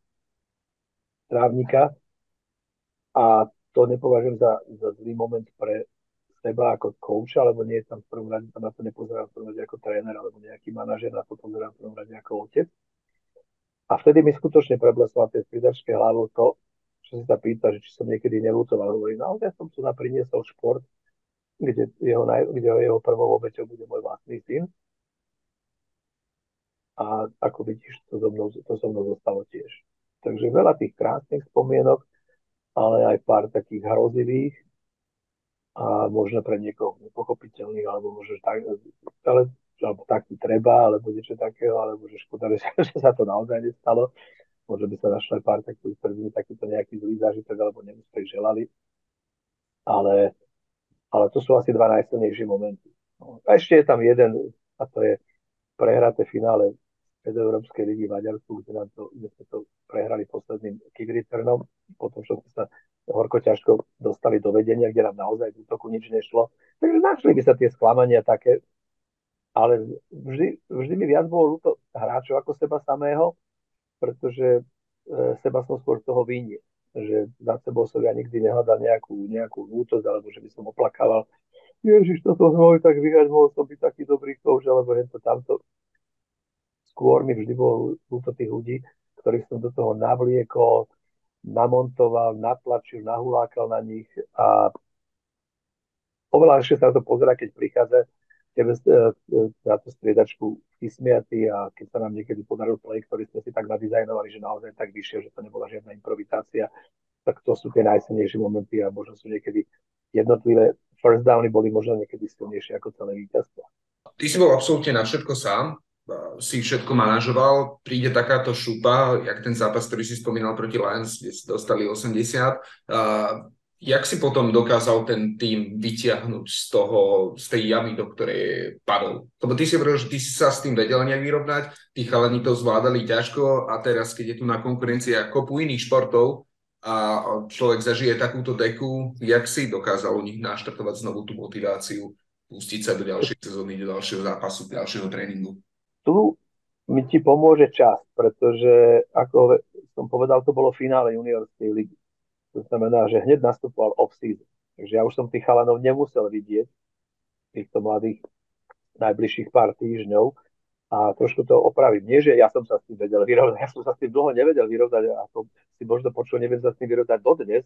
trávnika. A to nepovažujem za, za zlý moment pre seba ako coach, alebo nie je tam v prvom rade, tam na to nepozerám v prvom rade ako tréner, alebo nejaký manažer, na to pozerám v prvom rade ako otec. A vtedy mi skutočne prebleslo na tej stridačke hlavou to, čo si sa pýta, že či som niekedy nelútoval. Hovorí, naozaj som tu na priniesol šport, kde jeho, kde jeho prvou obeťou bude môj vlastný syn a ako vidíš, to so mnou, to so mnou zostalo tiež. Takže veľa tých krásnych spomienok, ale aj pár takých hrozivých a možno pre niekoho nepochopiteľných, alebo možno tak, ale, alebo tak ti treba, alebo niečo takého, alebo že škoda, že, sa to naozaj nestalo. Možno by sa našlo pár takých, ktorí by takýto nejaký zlý zážitok alebo neúspech želali. Ale, ale to sú asi dva najsilnejšie momenty. No. A ešte je tam jeden, a to je prehraté finále Európskej ligy Maďarsku, kde, nám to, kde sme to prehrali posledným Kivritrnom, potom čo sme sa horko ťažko dostali do vedenia, kde nám naozaj v útoku nič nešlo. Takže našli by sa tie sklamania také, ale vždy, vždy mi viac bolo ľúto hráčov ako seba samého, pretože e, seba som skôr z toho vynie. Že za sebou som ja nikdy nehľadal nejakú, nejakú lútosť, alebo že by som oplakával Ježiš, toto sme tak vyhrať, mohol som byť taký dobrý coach, alebo to tamto. Skôr mi vždy bolo ľúto tých ľudí, ktorých som do toho navliekol, namontoval, natlačil, nahulákal na nich a oveľa ešte sa na to pozera, keď prichádza tebe e, na tú striedačku vysmiatý a keď sa nám niekedy podaril play, ktorý sme si tak nadizajnovali, že naozaj tak vyšiel, že to nebola žiadna improvizácia, tak to sú tie najsilnejšie momenty a možno sú niekedy jednotlivé first downy boli možno niekedy silnejšie ako celé víťazstvo. Ty si bol absolútne na všetko sám, si všetko manažoval, príde takáto šupa, jak ten zápas, ktorý si spomínal proti Lions, kde si dostali 80. Uh, jak si potom dokázal ten tým vytiahnuť z toho, z tej jamy, do ktorej padol? Lebo ty si hovoril, že ty si sa s tým vedel nejak vyrovnať, tí chalani to zvládali ťažko a teraz, keď je tu na konkurencia kopu iných športov, a človek zažije takúto deku, jak si dokázal u nich naštartovať znovu tú motiváciu, pustiť sa do ďalšej sezóny, do ďalšieho zápasu, do ďalšieho tréningu? Tu mi ti pomôže čas, pretože ako som povedal, to bolo finále juniorskej ligy. To znamená, že hneď nastupoval off-season. Takže ja už som tých chalanov nemusel vidieť, týchto mladých najbližších pár týždňov, a trošku to opravím. Nie, že ja som sa s tým vedel vyrovnať, ja som sa s tým dlho nevedel vyrovnať a to si možno počul, neviem sa s tým vyrovnať dodnes,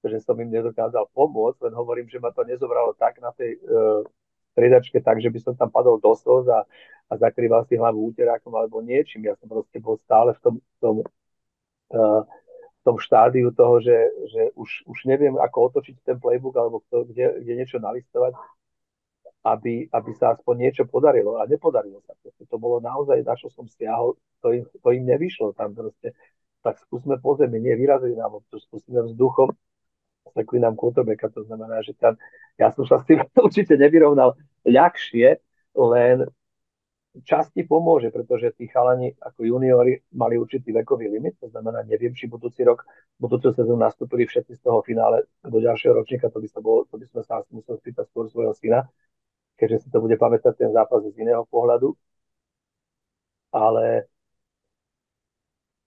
že som im nedokázal pomôcť, len hovorím, že ma to nezobralo tak na tej uh, striedačke, tak, že by som tam padol do slz a, a zakrýval si hlavu úterákom alebo niečím. Ja som proste bol stále v tom, tom, uh, tom štádiu toho, že, že už, už neviem, ako otočiť ten playbook alebo kto, kde, kde niečo nalistovať aby, aby sa aspoň niečo podarilo. A nepodarilo sa. Proste to bolo naozaj, na čo som stiahol, to im, to im nevyšlo. Tam proste, tak skúsme po zemi, nie vyrazili nám, to skúsme vzduchom, taký nám quarterbacka, to znamená, že tam, ja som sa s tým určite nevyrovnal ľahšie, len časti pomôže, pretože tí chalani ako juniori mali určitý vekový limit, to znamená, neviem, či budúci rok, budúcu sezónu nastúpili všetci z toho finále do ďalšieho ročníka, to by, sa bolo, to by sme sa museli spýtať skôr svojho syna, keďže si to bude pamätať ten zápas z iného pohľadu. Ale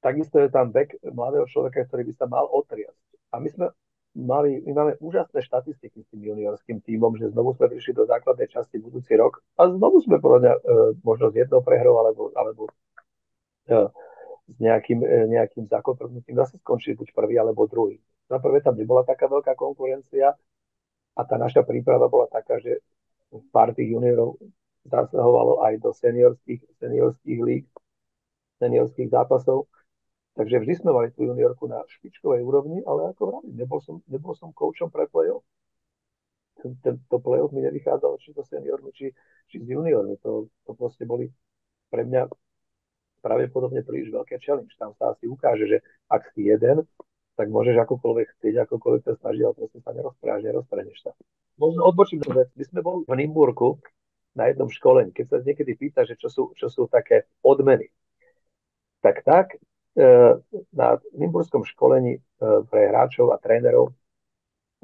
takisto je tam back mladého človeka, ktorý by sa mal otriasť. A my sme mali, my máme úžasné štatistiky s tým juniorským tímom, že znovu sme prišli do základnej časti budúci rok a znovu sme podľa e, možno z jednou prehrou alebo, alebo e, s nejakým, e, nejakým zakotrnutím zase skončili buď prvý alebo druhý. Na prvé tam nebola taká veľká konkurencia a tá naša príprava bola taká, že pár tých juniorov zasahovalo aj do seniorských, seniorských líg, seniorských zápasov Takže vždy sme mali tú juniorku na špičkovej úrovni, ale ako vravím, nebol som, nebol som koučom pre play-off. Tento play-off mi nevychádzalo či to seniormi, či, či s juniormi. To, to proste boli pre mňa pravdepodobne príliš veľké challenge. Tam sa asi ukáže, že ak si jeden, tak môžeš akokoľvek chcieť, akokoľvek sa snažiť, ale proste sa nerozpráš, nerozpreneš sa. Možno odbočím do vec. My sme boli v Nimburku na jednom školení. Keď sa niekedy pýta, že čo sú, čo sú také odmeny, tak tak, na Nymburskom školení e, pre hráčov a trénerov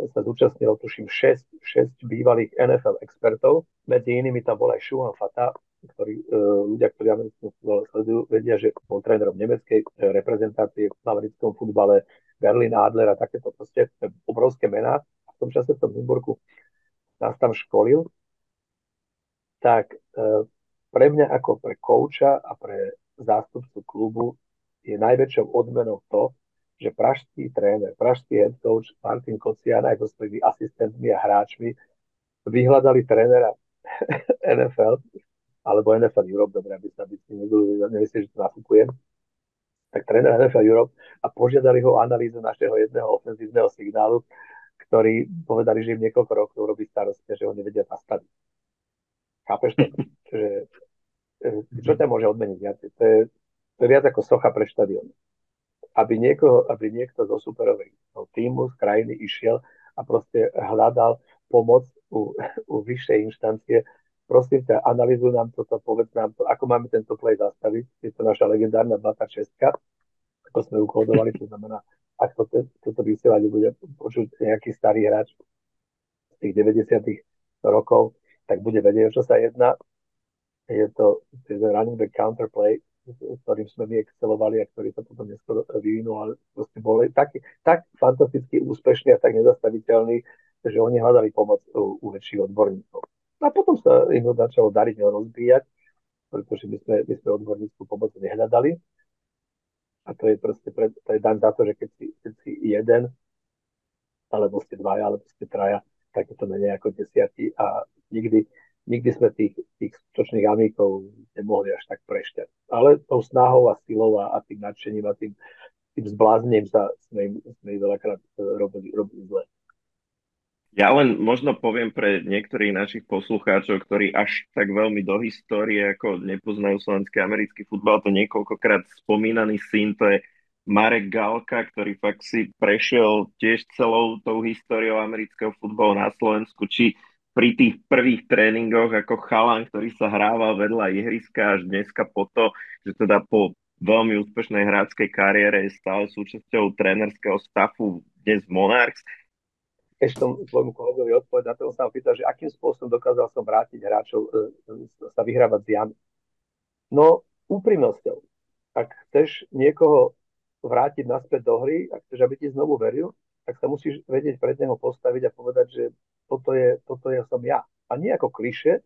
sa zúčastnilo, tuším, 6, 6 bývalých NFL expertov. Medzi inými tam bol aj Shuhan Fata, ktorý, e, ľudia, ktorí americkú futbal sledujú, vedia, že bol trénerom nemeckej reprezentácie v americkom futbale, Berlin Adler a takéto proste obrovské mená. V tom čase v tom Nymburku nás tam školil. Tak pre mňa ako pre kouča a pre zástupcu klubu je najväčšou odmenou to, že pražský tréner, pražský head coach Martin Kocian aj so svojimi asistentmi a hráčmi vyhľadali trénera NFL, alebo NFL Europe, dobre, aby sa by si nemysleli, že to nafúkujem, tak tréner NFL Europe a požiadali ho o analýzu našeho jedného ofenzívneho signálu, ktorý povedali, že im niekoľko rokov robí starosti že ho nevedia zastaviť. Chápeš to? Že, čo ťa môže odmeniť viac? To je, to je viac ako socha pre štadión. Aby, niekoho, aby niekto zo superovej týmu z krajiny išiel a proste hľadal pomoc u, u vyššej inštancie. Prosím ťa, analizuj nám toto, povedz nám to, ako máme tento play zastaviť. Je to naša legendárna 26, ako sme ukodovali, to znamená, ak to, toto vysielanie bude počuť nejaký starý hráč z tých 90 rokov, tak bude vedieť, čo sa jedná. Je to, to running back counterplay, ktorým sme my excelovali a ktorý sa potom neskôr vyvinul, ale proste boli tak, tak fantasticky úspešní a tak nezastaviteľní, že oni hľadali pomoc u, u väčších odborníkov. A potom sa im začalo dariť rozbíjať, pretože my sme, my sme odborníckú pomoc nehľadali. A to je proste pre, to je dan za to, že keď si, keď si jeden, alebo ste dvaja, alebo ste traja, tak je to menej ako desiatí a nikdy, nikdy sme tých, tých skutočných amíkov nemohli až tak prešťať. Ale tou snahou a silou a, a tým nadšením a tým, tým zbláznením sa sme im, sme im veľakrát e, robili, robili zle. Ja len možno poviem pre niektorých našich poslucháčov, ktorí až tak veľmi do histórie, ako nepoznajú slovenský americký futbal, to niekoľkokrát spomínaný syn, to je Marek Galka, ktorý fakt si prešiel tiež celou tou históriou amerického futbalu na Slovensku, či pri tých prvých tréningoch ako chalan, ktorý sa hrával vedľa ihriska až dneska po to, že teda po veľmi úspešnej hráckej kariére je stále súčasťou trénerského stafu dnes Monarchs. Ešte tomu svojmu kolegovi odpovedať, na to sa pýtal, že akým spôsobom dokázal som vrátiť hráčov, e, sa vyhrávať s Jan. No, úprimnosťou. Ak chceš niekoho vrátiť naspäť do hry, ak chceš, aby ti znovu veril, tak sa musíš vedieť pred neho postaviť a povedať, že toto je, toto je som ja. A nie ako kliše,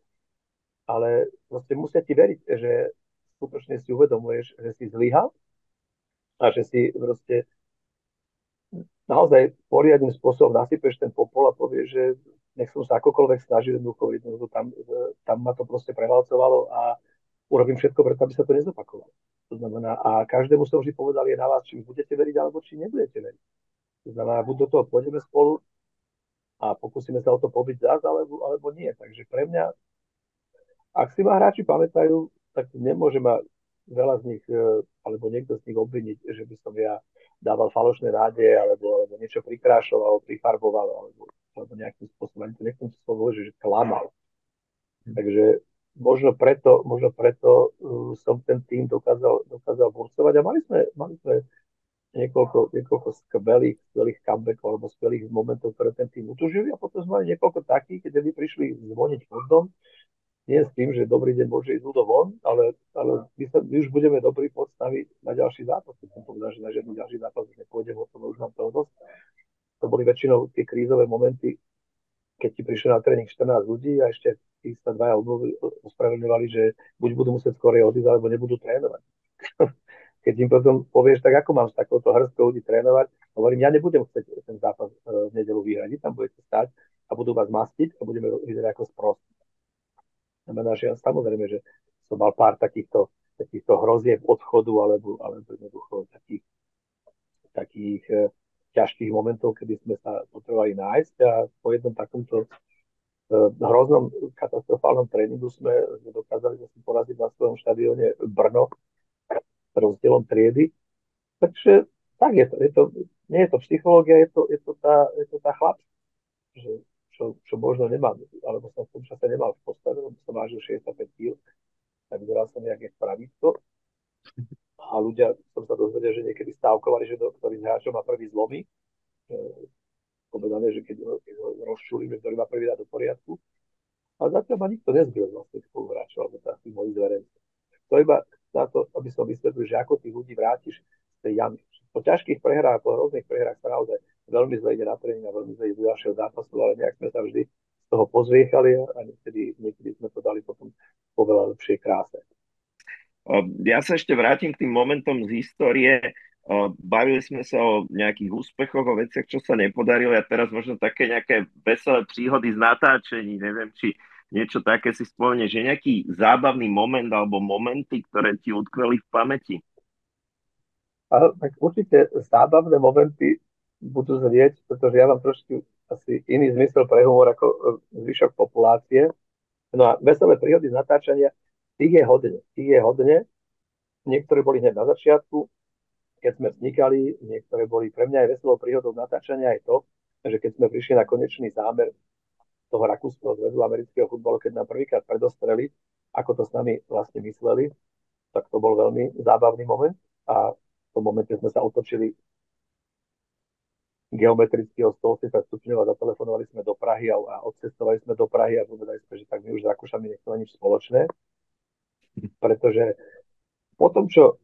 ale proste musia ti veriť, že skutočne si uvedomuješ, že si zlyhal a že si proste naozaj poriadnym spôsobom nasypeš ten popol a povieš, že nech som sa akokoľvek snažil jednoducho, jednoducho tam, tam ma to proste prevalcovalo a urobím všetko preto, aby sa to nezopakovalo. To znamená, a každému som vždy povedal, je na vás, či budete veriť, alebo či nebudete veriť. To znamená, buď do toho pôjdeme spolu, a pokúsime sa o to pobiť zás, alebo, alebo nie. Takže pre mňa, ak si ma hráči pamätajú, tak nemôže ma veľa z nich, e, alebo niekto z nich obviniť, že by som ja dával falošné nádeje, alebo, alebo niečo prikrášoval, prifarboval, alebo, alebo nejakým spôsobom, ani to nechcem si slovo, že, klamal. Hm. Takže možno preto, možno preto uh, som ten tým dokázal, dokázal burcovať a mali sme, mali sme niekoľko, niekoľko skvelých, skvelých comebackov alebo skvelých momentov, ktoré ten tým utužili a potom sme mali niekoľko takých, keď by prišli zvoniť fondom nie s tým, že dobrý deň môže ísť von, ale, ale my, sa, my už budeme dobrí podstaviť na ďalší zápas. Keď som povedal, že na žiadny ďalší zápas už nepôjdem, o tom už mám toho dosť. To boli väčšinou tie krízové momenty, keď ti prišlo na tréning 14 ľudí a ešte tí sa dvaja ospravedlňovali, že buď budú musieť skorej odísť, alebo nebudú trénovať. keď im potom povieš, tak ako mám s takouto hrstkou ľudí trénovať, hovorím, ja nebudem chcieť ten zápas e, v nedelu vyhrať, vy tam budete stať a budú vás mastiť a budeme vyzerať ako sprostí. Znamená, že ja samozrejme, že som mal pár takýchto, takýchto hrozieb odchodu alebo, alebo jednoducho takých, takých e, ťažkých momentov, kedy sme sa potrebovali nájsť a po jednom takomto e, hroznom katastrofálnom tréningu sme, sme dokázali zase poraziť na svojom štadióne Brno rozdielom triedy. Takže tak je to. Je to nie je to psychológia, je to, je to tá, je to tá chlap, že čo, čo možno nemám, alebo som v tom čase nemal v postave, lebo som vážil 65 kg, tak vyzeral som nejaké pravidlo. A ľudia, som sa dozvedel, že niekedy stávkovali, že ktorý z hráčov má prvý zlomy. E, povedané, že keď, keď ho rozčuli, že ktorý má prvý dať do poriadku. A zatiaľ ma nikto nezbil vlastne spoluhráčov, alebo tak tých mojich zverencov. To iba na to, aby som vysvetlil, že ako tých ľudí vrátiš z tej jamy. Po ťažkých prehrách, po hrozných prehrách sa naozaj veľmi zle ide na tréning a veľmi zle ide do ďalšieho zápasu, ale nejak sme sa vždy z toho pozviechali a niekedy, niekedy sme to dali potom po veľa lepšej kráse. Ja sa ešte vrátim k tým momentom z histórie. Bavili sme sa o nejakých úspechoch, o veciach, čo sa nepodarilo a teraz možno také nejaké veselé príhody z natáčení, neviem, či niečo také si spomenie, že nejaký zábavný moment alebo momenty, ktoré ti utkveli v pamäti? A, tak určite zábavné momenty budú zrieť, pretože ja mám trošku asi iný zmysel pre humor ako e, zvyšok populácie. No a veselé príhody z natáčania, tých je hodne. Tých je hodne. Niektoré boli hneď na začiatku, keď sme vznikali, niektoré boli pre mňa aj veselou príhodou natáčania aj to, že keď sme prišli na konečný zámer toho Rakúskeho zväzu amerického futbalu, keď nám prvýkrát predostreli, ako to s nami vlastne mysleli, tak to bol veľmi zábavný moment a v tom momente sme sa otočili geometricky o 180 stupňov a zatelefonovali sme do Prahy a, a odcestovali sme do Prahy a povedali sme, že tak my už s Rakúšami nechceme nič spoločné, pretože po tom, čo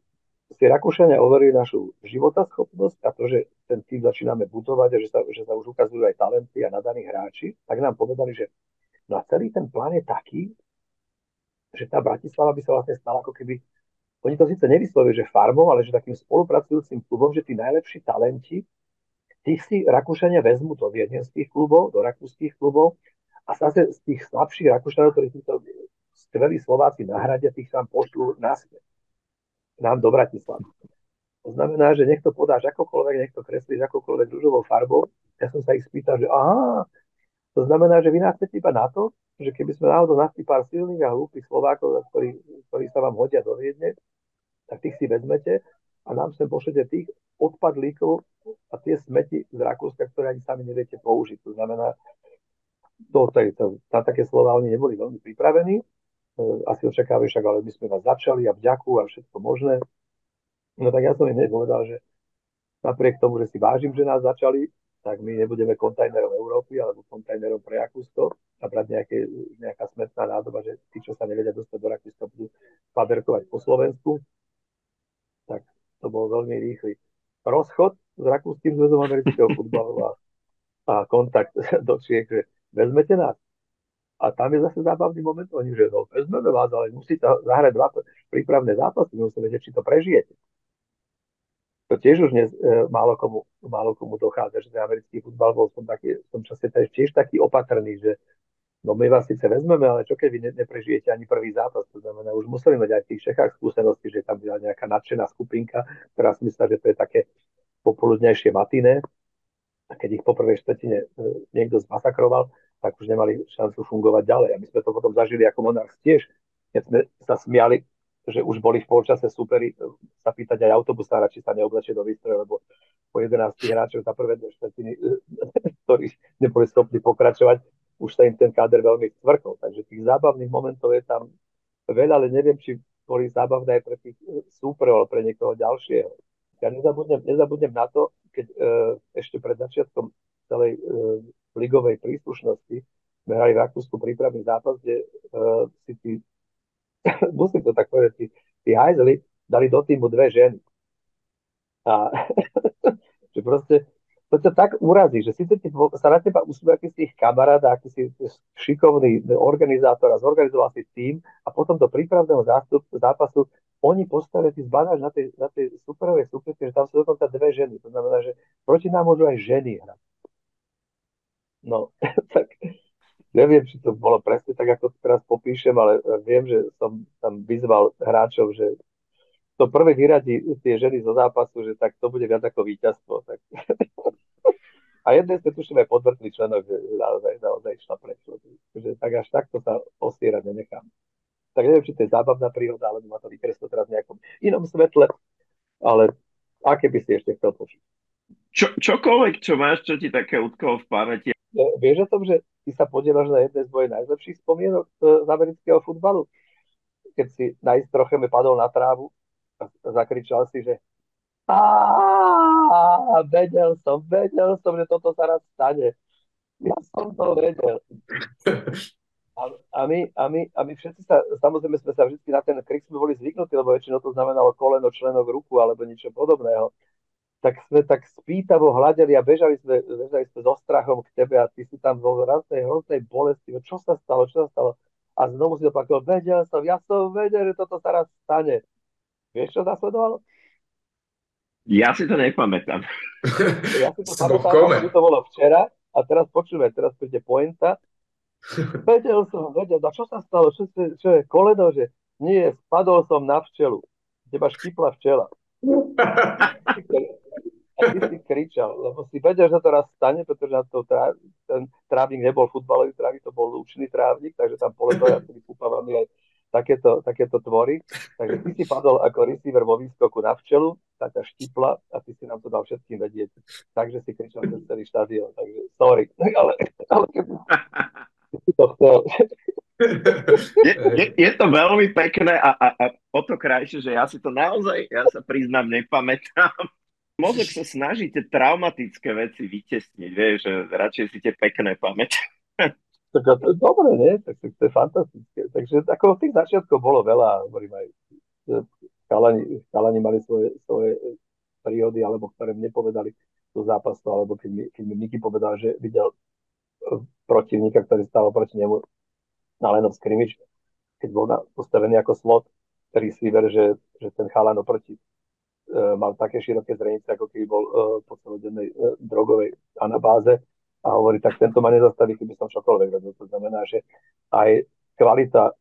si Rakúšania overili našu životaschopnosť a to, že ten tým začíname budovať a že sa, že sa už ukazujú aj talenty a nadaní hráči, tak nám povedali, že no a celý ten plán je taký, že tá Bratislava by sa vlastne stala ako keby, oni to síce nevyslovili, že farmou, ale že takým spolupracujúcim klubom, že tí najlepší talenti tých si Rakúšania vezmú do viedenských klubov, do rakúskych klubov a zase z tých slabších Rakúšanov, ktorí títo skvelí Slováci nahradia, tých sa vám pošlú naspäť. Nám do Bratislavy. To znamená, že nech to podáš akokoľvek, nech to kreslíš akokoľvek rúžovou farbou. Ja som sa ich spýtal, že aha, to znamená, že vy nás chcete iba na to, že keby sme náhodou našli pár silných a hlúpých Slovákov, ktorí, ktorí sa vám hodia do Viedne, tak tých si vezmete a nám sem pošlete tých odpadlíkov a tie smeti z Rakúska, ktoré ani sami neviete použiť. To znamená, to, to, to, na také slova oni neboli veľmi pripravení. E, asi očakávajú však, ale my sme vás začali a vďaku a všetko možné. No tak ja som im povedal, že napriek tomu, že si vážim, že nás začali, tak my nebudeme kontajnerom Európy alebo kontajnerom pre Rakúsko a brať nejaké, nejaká smetná nádoba, že tí, čo sa nevedia dostať do Rakúska, budú paberkovať po Slovensku. Tak to bol veľmi rýchly rozchod s Rakúskym zväzom amerického futbalu a, a kontakt do Čiek, že vezmete nás. A tam je zase zábavný moment, oni, že no, vezmeme vás, ale musíte zahrať dva prípravné zápasy, musíte vedieť, či to prežijete. To tiež už dnes e, málo, komu, málo komu dochádza, že ten americký futbal bol v taký, v tom čase tiež taký opatrný, že no my vás síce vezmeme, ale čo keď vy ne, neprežijete ani prvý zápas, to znamená, už museli mať aj v tých Čechách skúsenosti, že tam byla nejaká nadšená skupinka, ktorá si myslela, že to je také popoludnejšie matiné. A keď ich po prvej štvrtine e, niekto zmasakroval, tak už nemali šancu fungovať ďalej. A my sme to potom zažili ako Monarchs tiež, keď sme sa smiali, že už boli v polčase superi, e, sa pýtať aj autobusára, či sa neoblečie do výstroja, lebo po 11 hráčov za prvé dve štvrtiny, e, ktorí neboli schopní pokračovať, už sa im ten káder veľmi stvrkol. Takže tých zábavných momentov je tam veľa, ale neviem, či boli zábavné aj pre tých súperov, ale pre niekoho ďalšieho. Ja nezabudnem, nezabudnem na to, keď e, ešte pred začiatkom celej e, ligovej príslušnosti sme hrali v Rakúsku prípravný zápas, kde uh, si tí, musím to tak povedať, tí, tí hajzeli dali do týmu dve ženy. A že proste to ťa tak urazí, že síce ti, sa na teba usmie aký si ich kamarát, aký si šikovný organizátor a zorganizoval si tým a potom do prípravného zástup, zápasu oni postavia, ty zbadáš na tej, na tej superovej súpietke, že tam sú dokonca dve ženy. To znamená, že proti nám môžu aj ženy hrať. No, tak neviem, či to bolo presne tak, ako teraz popíšem, ale viem, že som tam vyzval hráčov, že to prvé vyradí tie ženy zo zápasu, že tak to bude viac ako víťazstvo. Tak a jedné sme tuším aj podvrtli členok, že naozaj, naozaj išla prečo. Že tak až takto sa ostierať nenechám. Tak neviem, či to je zábavná príhoda, alebo ma to vykreslo teraz v nejakom inom svetle, ale aké by si ešte chcel počuť? Čo, čokoľvek, čo máš, čo ti také utkolo v pamäti. Vieš o tom, že ty sa podielaš na jednej z mojich najlepších spomienok e, z amerického futbalu? Keď si na istrocheme padol na trávu a zakričal si, že a vedel som, vedel som, že toto sa raz stane. Ja som to vedel. A, a, my, a, my, a my všetci sa, samozrejme sme sa vždy na ten krik sme boli zvyknutí, lebo väčšinou to znamenalo koleno, členok, ruku alebo niečo podobného. Tak sme tak spýtavo hľadeli a bežali sme, bežali sme so strachom k tebe a ty si tam vo raznej hroznej bolesti. Čo sa stalo, čo sa stalo? A znovu si opakoval, vedel som, ja som vedel, že toto sa raz stane. Vieš, čo nasledovalo? Ja si to nepamätám. Ja si to pamätám, že to bolo včera a teraz počujeme, teraz príde pointa. Vedel som, vedel, a čo sa stalo, čo, si, čo je koleno, že nie, spadol som na včelu. Teba štípla včela. A ty si kričal, lebo si vedel, že to raz stane, pretože na to trá, ten trávnik nebol futbalový trávnik, to bol lúčný trávnik, takže tam poletovali aj takéto, takéto tvory. Takže ty si padol ako receiver vo výskoku na včelu, tá ťa štipla a ty si nám to dal všetkým vedieť. Takže si kričal cez celý štadión. Takže sorry. Ale, ale keby si to chcel. Je, je, je to veľmi pekné a, a, a o to krajšie, že ja si to naozaj, ja sa priznám, nepamätám. Mozog sa snažíte traumatické veci vytesniť, vieš, že radšej si tie pekné pamäť. Tak to je dobre, nie? Tak, tak to je fantastické. Takže ako v tých začiatkoch bolo veľa, hovorím aj, chalani, chalani mali svoje, svoje príhody, alebo ktoré mne povedali do zápasu, alebo keď mi, keď mi Miky povedal, že videl e, protivníka, ktorý stál proti nemu na len skrimič, keď bol na, postavený ako slot, ktorý si ver, že, že ten chalan oproti e, mal také široké zrenice, ako keby bol e, po celodennej e, drogovej anabáze, a hovorí, tak tento ma nezastaví, keby som čokoľvek robil. To znamená, že aj kvalita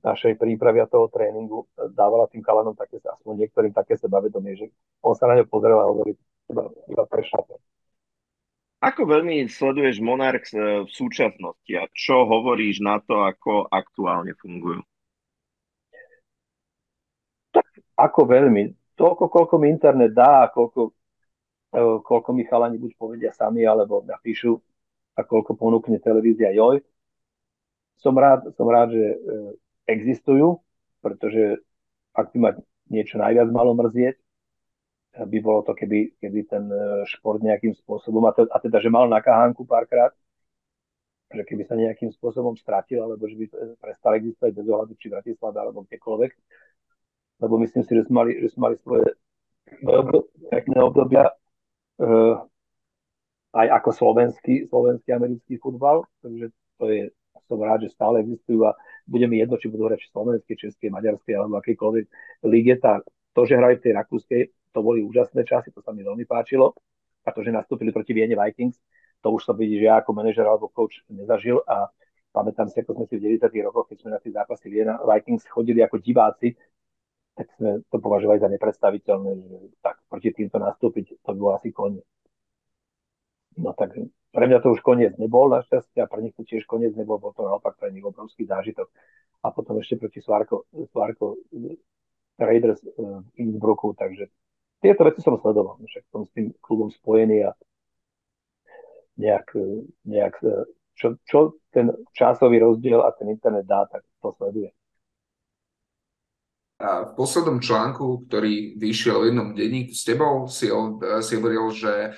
našej prípravy a toho tréningu dávala tým kalanom také, aspoň niektorým také sebavedomie, že on sa na ňo pozrel a hovorí, iba, iba. Ako veľmi sleduješ Monarchs v súčasnosti a čo hovoríš na to, ako aktuálne fungujú? Tak ako veľmi. Toľko, koľko mi internet dá, koľko E, koľko mi chalani buď povedia sami, alebo napíšu a koľko ponúkne televízia JOJ. Som rád, som rád, že e, existujú, pretože ak by ma niečo najviac malo mrzieť, by bolo to, keby, keby ten e, šport nejakým spôsobom, a, to, a teda, že mal na kahánku párkrát, že keby sa nejakým spôsobom stratil, alebo že by prestal existovať bez ohľadu či Bratislava alebo kdekoľvek. Lebo myslím si, že sme mali, že sme mali svoje pekné obdobia uh, aj ako slovenský, slovenský americký futbal, takže to je, som rád, že stále existujú a budeme jedno, či budú hrať slovenskej, českej, maďarskej alebo akýkoľvek lige. Tá, to, že hrali v tej rakúskej, to boli úžasné časy, to sa mi veľmi páčilo. A to, že nastúpili proti Viene Vikings, to už som vidí, že ja ako manažer alebo coach nezažil a pamätám si, ako sme si v 90. rokoch, keď sme na tie zápasy Viena Vikings chodili ako diváci tak sme to považovali za nepredstaviteľné, že tak proti týmto nastúpiť, to bolo asi koniec. No tak pre mňa to už koniec nebol našťastie a pre nich to tiež koniec nebol, bol to naopak pre nich obrovský zážitok. A potom ešte proti Svarko, Svarko Raiders eh, v Innsbrucku, takže tieto veci som sledoval, však som s tým klubom spojený a nejak, nejak eh, čo, čo ten časový rozdiel a ten internet dá, tak to sleduje v poslednom článku, ktorý vyšiel v jednom denníku s tebou, si, si hovoril, že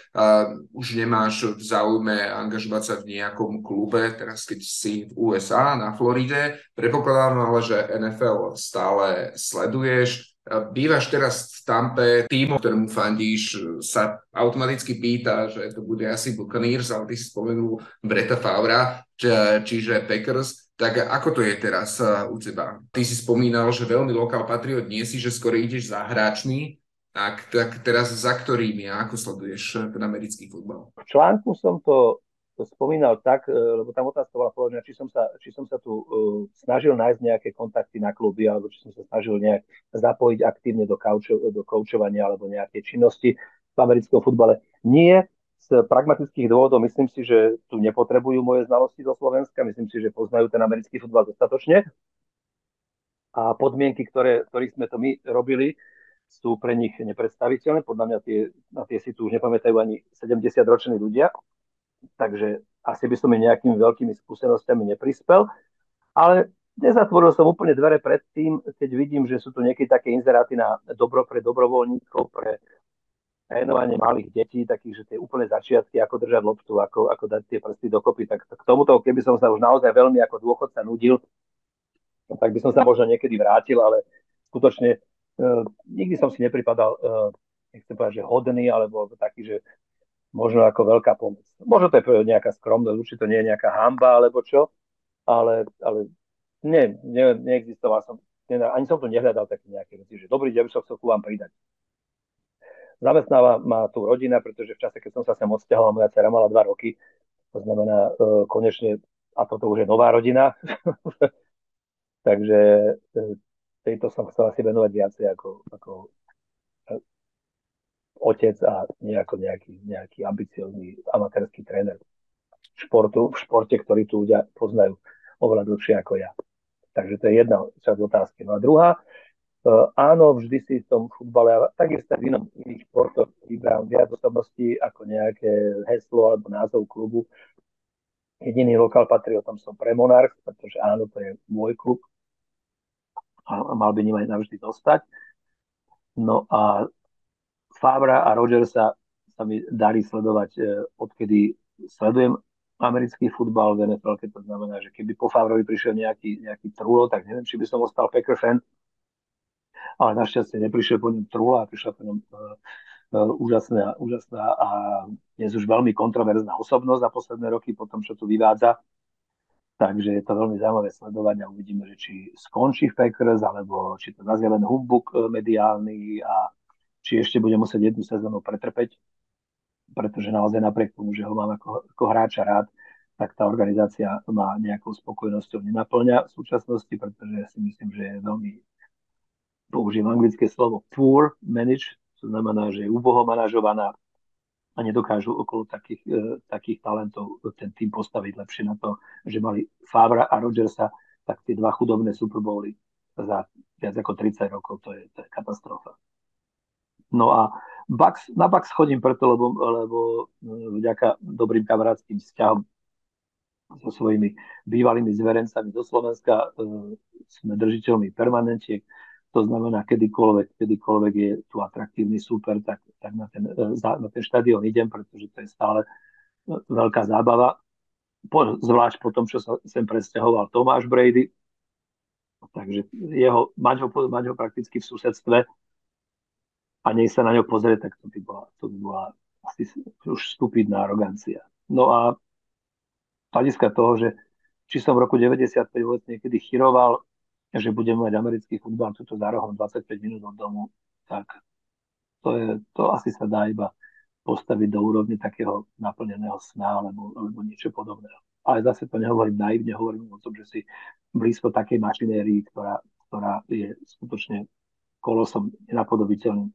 už nemáš v záujme angažovať sa v nejakom klube, teraz keď si v USA, na Floride. Predpokladám ale, že NFL stále sleduješ. Bývaš teraz v Tampe, tým, ktorému fandíš, sa automaticky pýta, že to bude asi Buccaneers, ale ty si spomenul Breta Favra, či, čiže Packers. Tak ako to je teraz uh, u teba? Ty si spomínal, že veľmi lokál patriot nie si, že skoro ideš za hráčmi, tak, tak teraz za ktorými a ako sleduješ ten americký futbal? V článku som to, spomínal tak, e, lebo tam otázka bola položená, či som sa, či som sa tu uh, snažil nájsť nejaké kontakty na kluby, alebo či som sa snažil nejak zapojiť aktívne do, kaučo, do koučovania alebo nejaké činnosti v americkom futbale. Nie, z pragmatických dôvodov myslím si, že tu nepotrebujú moje znalosti zo Slovenska. Myslím si, že poznajú ten americký futbal dostatočne. A podmienky, ktoré, ktorých sme to my robili, sú pre nich nepredstaviteľné. Podľa mňa tie, na tie si tu už nepamätajú ani 70-roční ľudia. Takže asi by som mi nejakými veľkými skúsenostiami neprispel. Ale nezatvoril som úplne dvere pred tým, keď vidím, že sú tu nejaké také inzeráty na dobro pre dobrovoľníkov, pre trénovanie malých detí, takých, že tie úplné začiatky, ako držať loptu, ako, ako dať tie prsty dokopy, tak k tomuto, keby som sa už naozaj veľmi ako dôchodca nudil, tak by som sa možno niekedy vrátil, ale skutočne uh, nikdy som si nepripadal, uh, nechcem povedať, že hodný, alebo taký, že možno ako veľká pomoc. Možno to je nejaká skromnosť, určite to nie je nejaká hamba, alebo čo, ale, ale nie, ne, neexistoval som, ani som to nehľadal také nejaké veci, že dobrý deň, som chcel ku vám pridať zamestnáva ma tu rodina, pretože v čase, keď som sa sem odsťahoval, moja dcera mala dva roky, to znamená uh, konečne, a toto už je nová rodina, takže uh, tejto som chcel asi venovať viacej ako, ako uh, otec a nejako nejaký, nejaký ambiciózny amatérsky tréner športu, v športe, ktorý tu ľudia poznajú oveľa dlhšie ako ja. Takže to je jedna časť otázky. No a druhá, Uh, áno, vždy si v tom futbale, a takisto v inom, iných športoch vybrám viac osobností ako nejaké heslo alebo názov klubu. Jediný lokál patriotom som pre Monarch, pretože áno, to je môj klub a mal by ním aj navždy dostať. No a Fabra a Rogersa sa mi darí sledovať, eh, odkedy sledujem americký futbal v NFL, keď to znamená, že keby po Favrovi prišiel nejaký, nejaký trúlo, tak neviem, či by som ostal Packer fan, ale našťastie neprišiel po ňom Trula, prišla po ňom uh, uh, úžasná, úžasná a dnes už veľmi kontroverzná osobnosť za posledné roky, po tom, čo tu vyvádza. Takže je to veľmi zaujímavé sledovať a uvidíme, že či skončí v Packers, alebo či to nazve len humbuk e, mediálny a či ešte bude musieť jednu sezónu pretrpeť, pretože naozaj napriek tomu, že ho mám ako, ako hráča rád, tak tá organizácia má nejakou spokojnosťou nenaplňa v súčasnosti, pretože si myslím, že je veľmi použijem anglické slovo poor manage, to znamená, že je úboho manažovaná a nedokážu okolo takých, e, takých talentov ten tým postaviť lepšie na to, že mali Favra a Rodgersa, tak tie dva chudobné Super Bowly za viac ako 30 rokov, to je, to je katastrofa. No a Bucks, na Bucks chodím preto, lebo, lebo e, vďaka dobrým kamarátským vzťahom so svojimi bývalými zverencami do Slovenska e, sme držiteľmi permanentiek to znamená, kedykoľvek, kedykoľvek je tu atraktívny super, tak, tak na, ten, e, na ten štadión idem, pretože to je stále e, veľká zábava. Po, zvlášť po tom, čo sa sem presťahoval Tomáš Brady, takže jeho, mať ho, mať ho prakticky v susedstve a nej sa na ňo pozrieť, tak to by bola, to by bola asi už stupidná arogancia. No a hľadiska toho, že či som v roku 95 niekedy chyroval, že budeme mať americký futbal tuto za rohom 25 minút od domu, tak to, je, to asi sa dá iba postaviť do úrovne takého naplneného sna alebo, alebo niečo podobného. Ale zase to nehovorím naivne, hovorím o tom, že si blízko takej mašinérii, ktorá, ktorá je skutočne kolosom nenapodobiteľným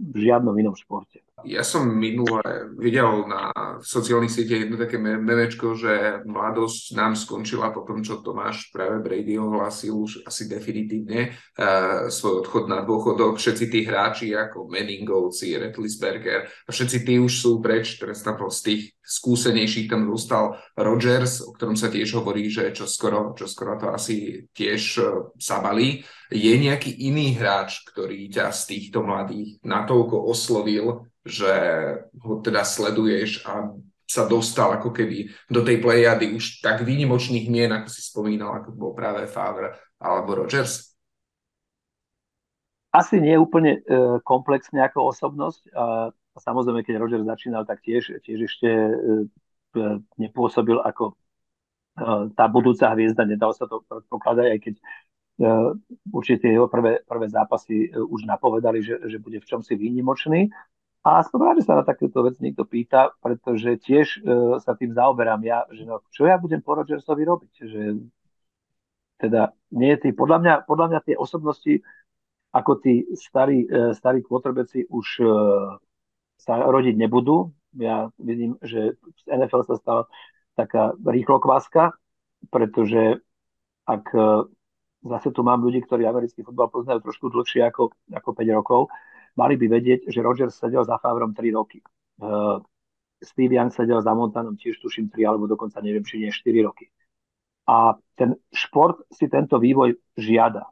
v žiadnom inom športe. Ja som minule videl na sociálnych sieťach jedno také memečko, že mladosť nám skončila po tom, čo Tomáš práve Brady ohlásil už asi definitívne uh, svoj odchod na dôchodok. Všetci tí hráči ako Menningovci, Retlisberger a všetci tí už sú preč, teraz tam z tých skúsenejších tam dostal Rogers, o ktorom sa tiež hovorí, že čo skoro, čo skoro to asi tiež uh, zabalí. Je nejaký iný hráč, ktorý ťa z týchto mladých natoľko oslovil, že ho teda sleduješ a sa dostal ako keby do tej plejady už tak výnimočných mien, ako si spomínal, ako bol práve Favre alebo Rogers? Asi nie úplne e, komplexne ako osobnosť. Samozrejme, keď Rogers začínal, tak tiež, tiež ešte e, e nepôsobil ako e, tá budúca hviezda. Nedalo sa to predpokladať, aj keď určite jeho prvé, prvé zápasy už napovedali, že, že bude v čomsi výnimočný. A som rád, že sa na takúto vec niekto pýta, pretože tiež uh, sa tým zaoberám ja, že no, čo ja budem po Rodgersovi robiť. Že, teda nie tí, podľa mňa, podľa mňa tie osobnosti, ako tí starí, uh, starí quarterbacki už uh, sa rodiť nebudú. Ja vidím, že z NFL sa stala taká rýchlo kváska, pretože ak uh, zase tu mám ľudí, ktorí americký futbal poznajú trošku dlhšie ako, ako 5 rokov, mali by vedieť, že Rogers sedel za Favrom 3 roky. Uh, Steve Young sedel za Montanom tiež tuším 3 alebo dokonca neviem, či nie 4 roky. A ten šport si tento vývoj žiada.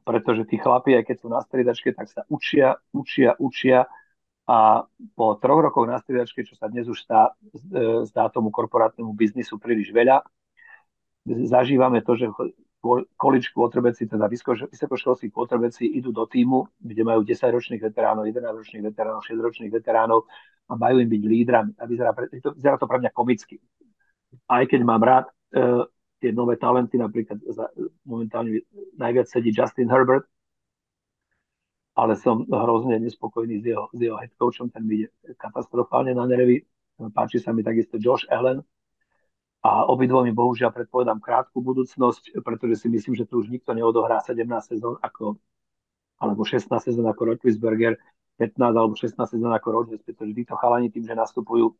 Pretože tí chlapi, aj keď sú na striedačke, tak sa učia, učia, učia a po troch rokoch na striedačke, čo sa dnes už stá, zdá tomu korporátnemu biznisu príliš veľa, zažívame to, že college quarterbacki, teda vysokoškolskí quarterbacki idú do týmu, kde majú 10-ročných veteránov, 11-ročných veteránov, 6-ročných veteránov a majú im byť lídrami. A vyzerá, to, vyzerá to pre mňa komicky. Aj keď mám rád uh, tie nové talenty, napríklad za, momentálne najviac sedí Justin Herbert, ale som hrozne nespokojný s jeho, s jeho head coachom, ten mi ide katastrofálne na nervy. Páči sa mi takisto Josh Allen, a obidvom mi bohužiaľ predpovedám krátku budúcnosť, pretože si myslím, že tu už nikto neodohrá 17 sezón ako, alebo 16 sezón ako Roethlisberger, 15 alebo 16 sezón ako Rodgers, pretože títo chalani tým, že nastupujú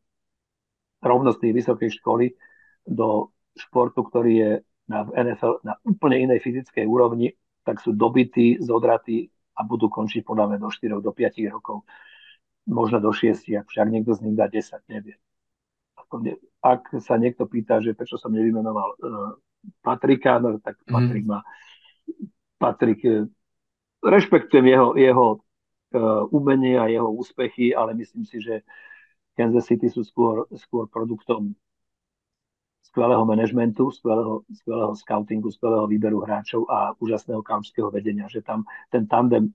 rovno z tej vysokej školy do športu, ktorý je na, NFL na úplne inej fyzickej úrovni, tak sú dobití, zodratí a budú končiť podľa mňa do 4, do 5 rokov, možno do 6, ak však niekto z nich dá 10, neviem ak sa niekto pýta, že prečo som nevymenoval uh, Patrika, no tak mhm. Patrik má Patrik, uh, rešpektujem jeho, jeho uh, umenie a jeho úspechy, ale myslím si, že Kansas City sú skôr, skôr produktom skvelého manažmentu, skvelého, skvelého scoutingu, skvelého výberu hráčov a úžasného kaučského vedenia, že tam ten tandem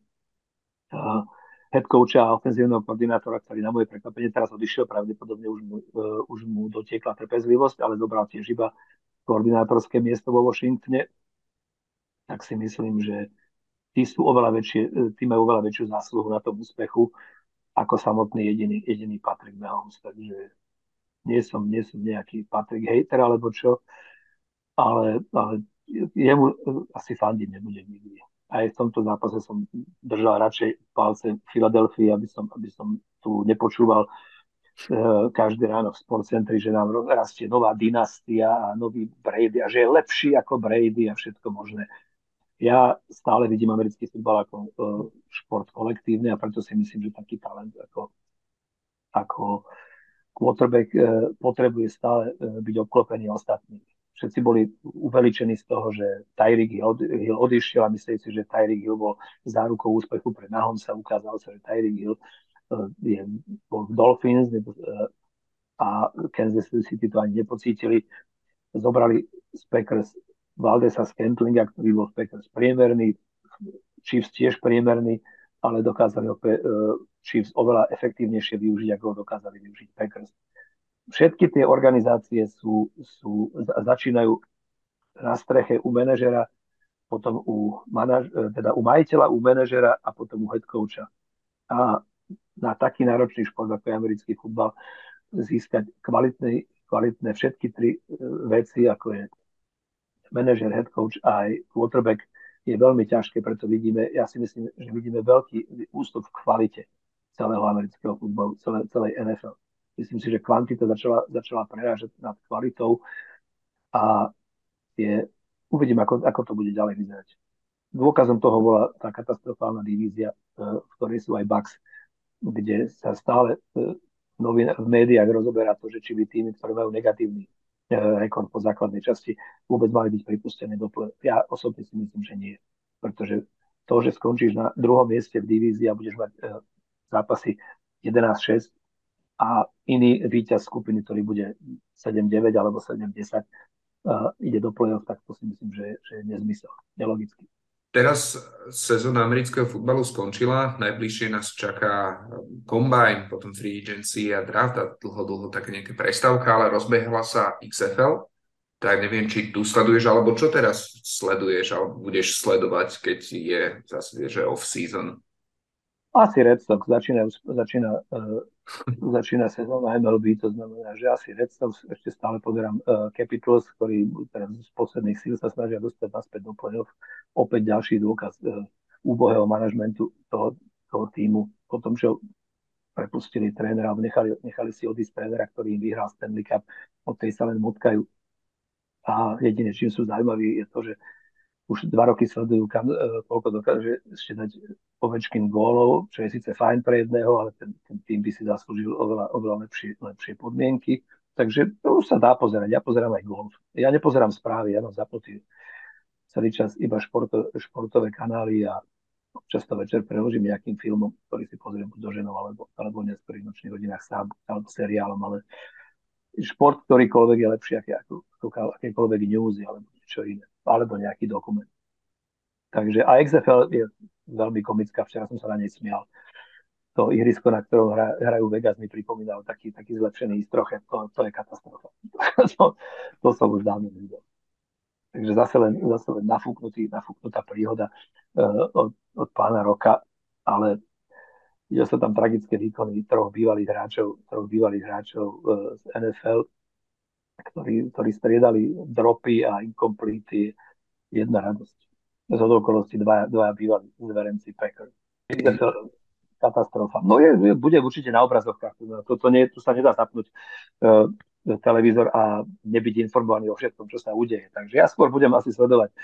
uh, head coacha a ofenzívneho koordinátora, ktorý na moje prekvapenie teraz odišiel, pravdepodobne už mu, uh, už mu dotiekla trpezlivosť, ale zobral tiež iba koordinátorské miesto vo Washingtone, tak si myslím, že tí sú oveľa väčšie, e, tí majú oveľa väčšiu zásluhu na tom úspechu ako samotný jediný, jediný Patrick Mahomes. Takže nie som, nie som nejaký Patrick hater alebo čo, ale, ale jemu e, asi fandiť nebudem nikdy aj v tomto zápase som držal radšej palce Filadelfii, aby som, aby som tu nepočúval uh, každé ráno v Centri, že nám rastie nová dynastia a nový Brady a že je lepší ako Brady a všetko možné. Ja stále vidím americký futbal ako uh, šport kolektívny a preto si myslím, že taký talent ako, ako quarterback uh, potrebuje stále byť obklopený ostatnými všetci boli uveličení z toho, že Tyreek Hill odišiel a mysleli si, že Tyreek Hill bol zárukou úspechu pre Mahomesa. Ukázalo sa, že Tyreek Hill eh, je, bol v Dolphins eh, a Kansas City to ani nepocítili. Zobrali z Packers Valdesa Scantlinga, ktorý bol v Packers priemerný, Chiefs tiež priemerný, ale dokázali ho eh, Chiefs oveľa efektívnejšie využiť, ako ho dokázali využiť Packers všetky tie organizácie sú, sú, začínajú na streche u manažera, potom u, manaž, teda u majiteľa, u manažera a potom u head coacha. A na taký náročný šport, ako je americký futbal, získať kvalitné, kvalitné všetky tri e, veci, ako je manažer, head coach a aj quarterback, je veľmi ťažké, preto vidíme, ja si myslím, že vidíme veľký ústup v kvalite celého amerického futbalu, celé, celej NFL. Myslím si, že kvantita začala, začala prerážať nad kvalitou a je, uvidím, ako, ako to bude ďalej vyzerať. Dôkazom toho bola tá katastrofálna divízia, e, v ktorej sú aj Bucks, kde sa stále e, v médiách rozoberá to, že či by tými, ktoré majú negatívny e, rekord po základnej časti, vôbec mali byť pripustené do play. Ja osobne si myslím, že nie. pretože to, že skončíš na druhom mieste v divízii a budeš mať zápasy 11-6 a iný víťaz skupiny, ktorý bude 7-9 alebo 7-10, uh, ide do play-off, tak to si myslím, že, že je nezmysel, nelogický. Teraz sezóna amerického futbalu skončila, najbližšie nás čaká combine, potom free agency a draft a dlho, dlho také nejaké prestávka, ale rozbehla sa XFL, tak neviem, či tu sleduješ, alebo čo teraz sleduješ, alebo budeš sledovať, keď je zase, že off-season? Asi Red Sox začína, začína, uh, začína sezóna MLB, to znamená, že asi Red ešte stále pozerám uh, Capitals, ktorí teraz z posledných síl sa snažia dostať naspäť do play-off opäť ďalší dôkaz e, úbohého manažmentu toho, toho týmu. Po tom, čo prepustili trénera, nechali, nechali si odísť trénera, ktorý im vyhral Stanley Cup, od tej sa len motkajú. A jediné, čím sú zaujímaví, je to, že už dva roky sledujú, kam, e, koľko dokáže ešte dať Ovečkin gólov, čo je síce fajn pre jedného, ale ten, ten tým by si zaslúžil oveľa, oveľa lepšie, lepšie podmienky. Takže to už sa dá pozerať. Ja pozerám aj golf. Ja nepozerám správy, ja mám zapnutý celý čas iba športo, športové kanály a občas večer preložím nejakým filmom, ktorý si pozriem buď do ženov alebo, alebo v neskorých nočných hodinách sám, alebo seriálom, ale šport ktorýkoľvek je lepší ako, ako akékoľvek news alebo niečo iné, alebo nejaký dokument. Takže a XFL je veľmi komická, včera som sa na nej smial. To ihrisko, na ktorom hra, hrajú Vegas, mi pripomínalo taký, taký zlepšený istroche. To, to je katastrofa. to, to som už dávno nevidel. Takže zase len, zase len nafúknutý, nafúknutá príhoda uh, od, od pána Roka, ale videl sa tam tragické výkony troch bývalých hráčov, troch bývalých hráčov uh, z NFL, ktorí, ktorí striedali dropy a incomplete. Jedna radosť. Z okolosti dva, dva bývalí zverenci Packers. Katastrofa. No je, bude určite na obrazovkách. To, to, nie, tu sa nedá zapnúť uh, televízor a nebyť informovaný o všetkom, čo sa udeje. Takže ja skôr budem asi sledovať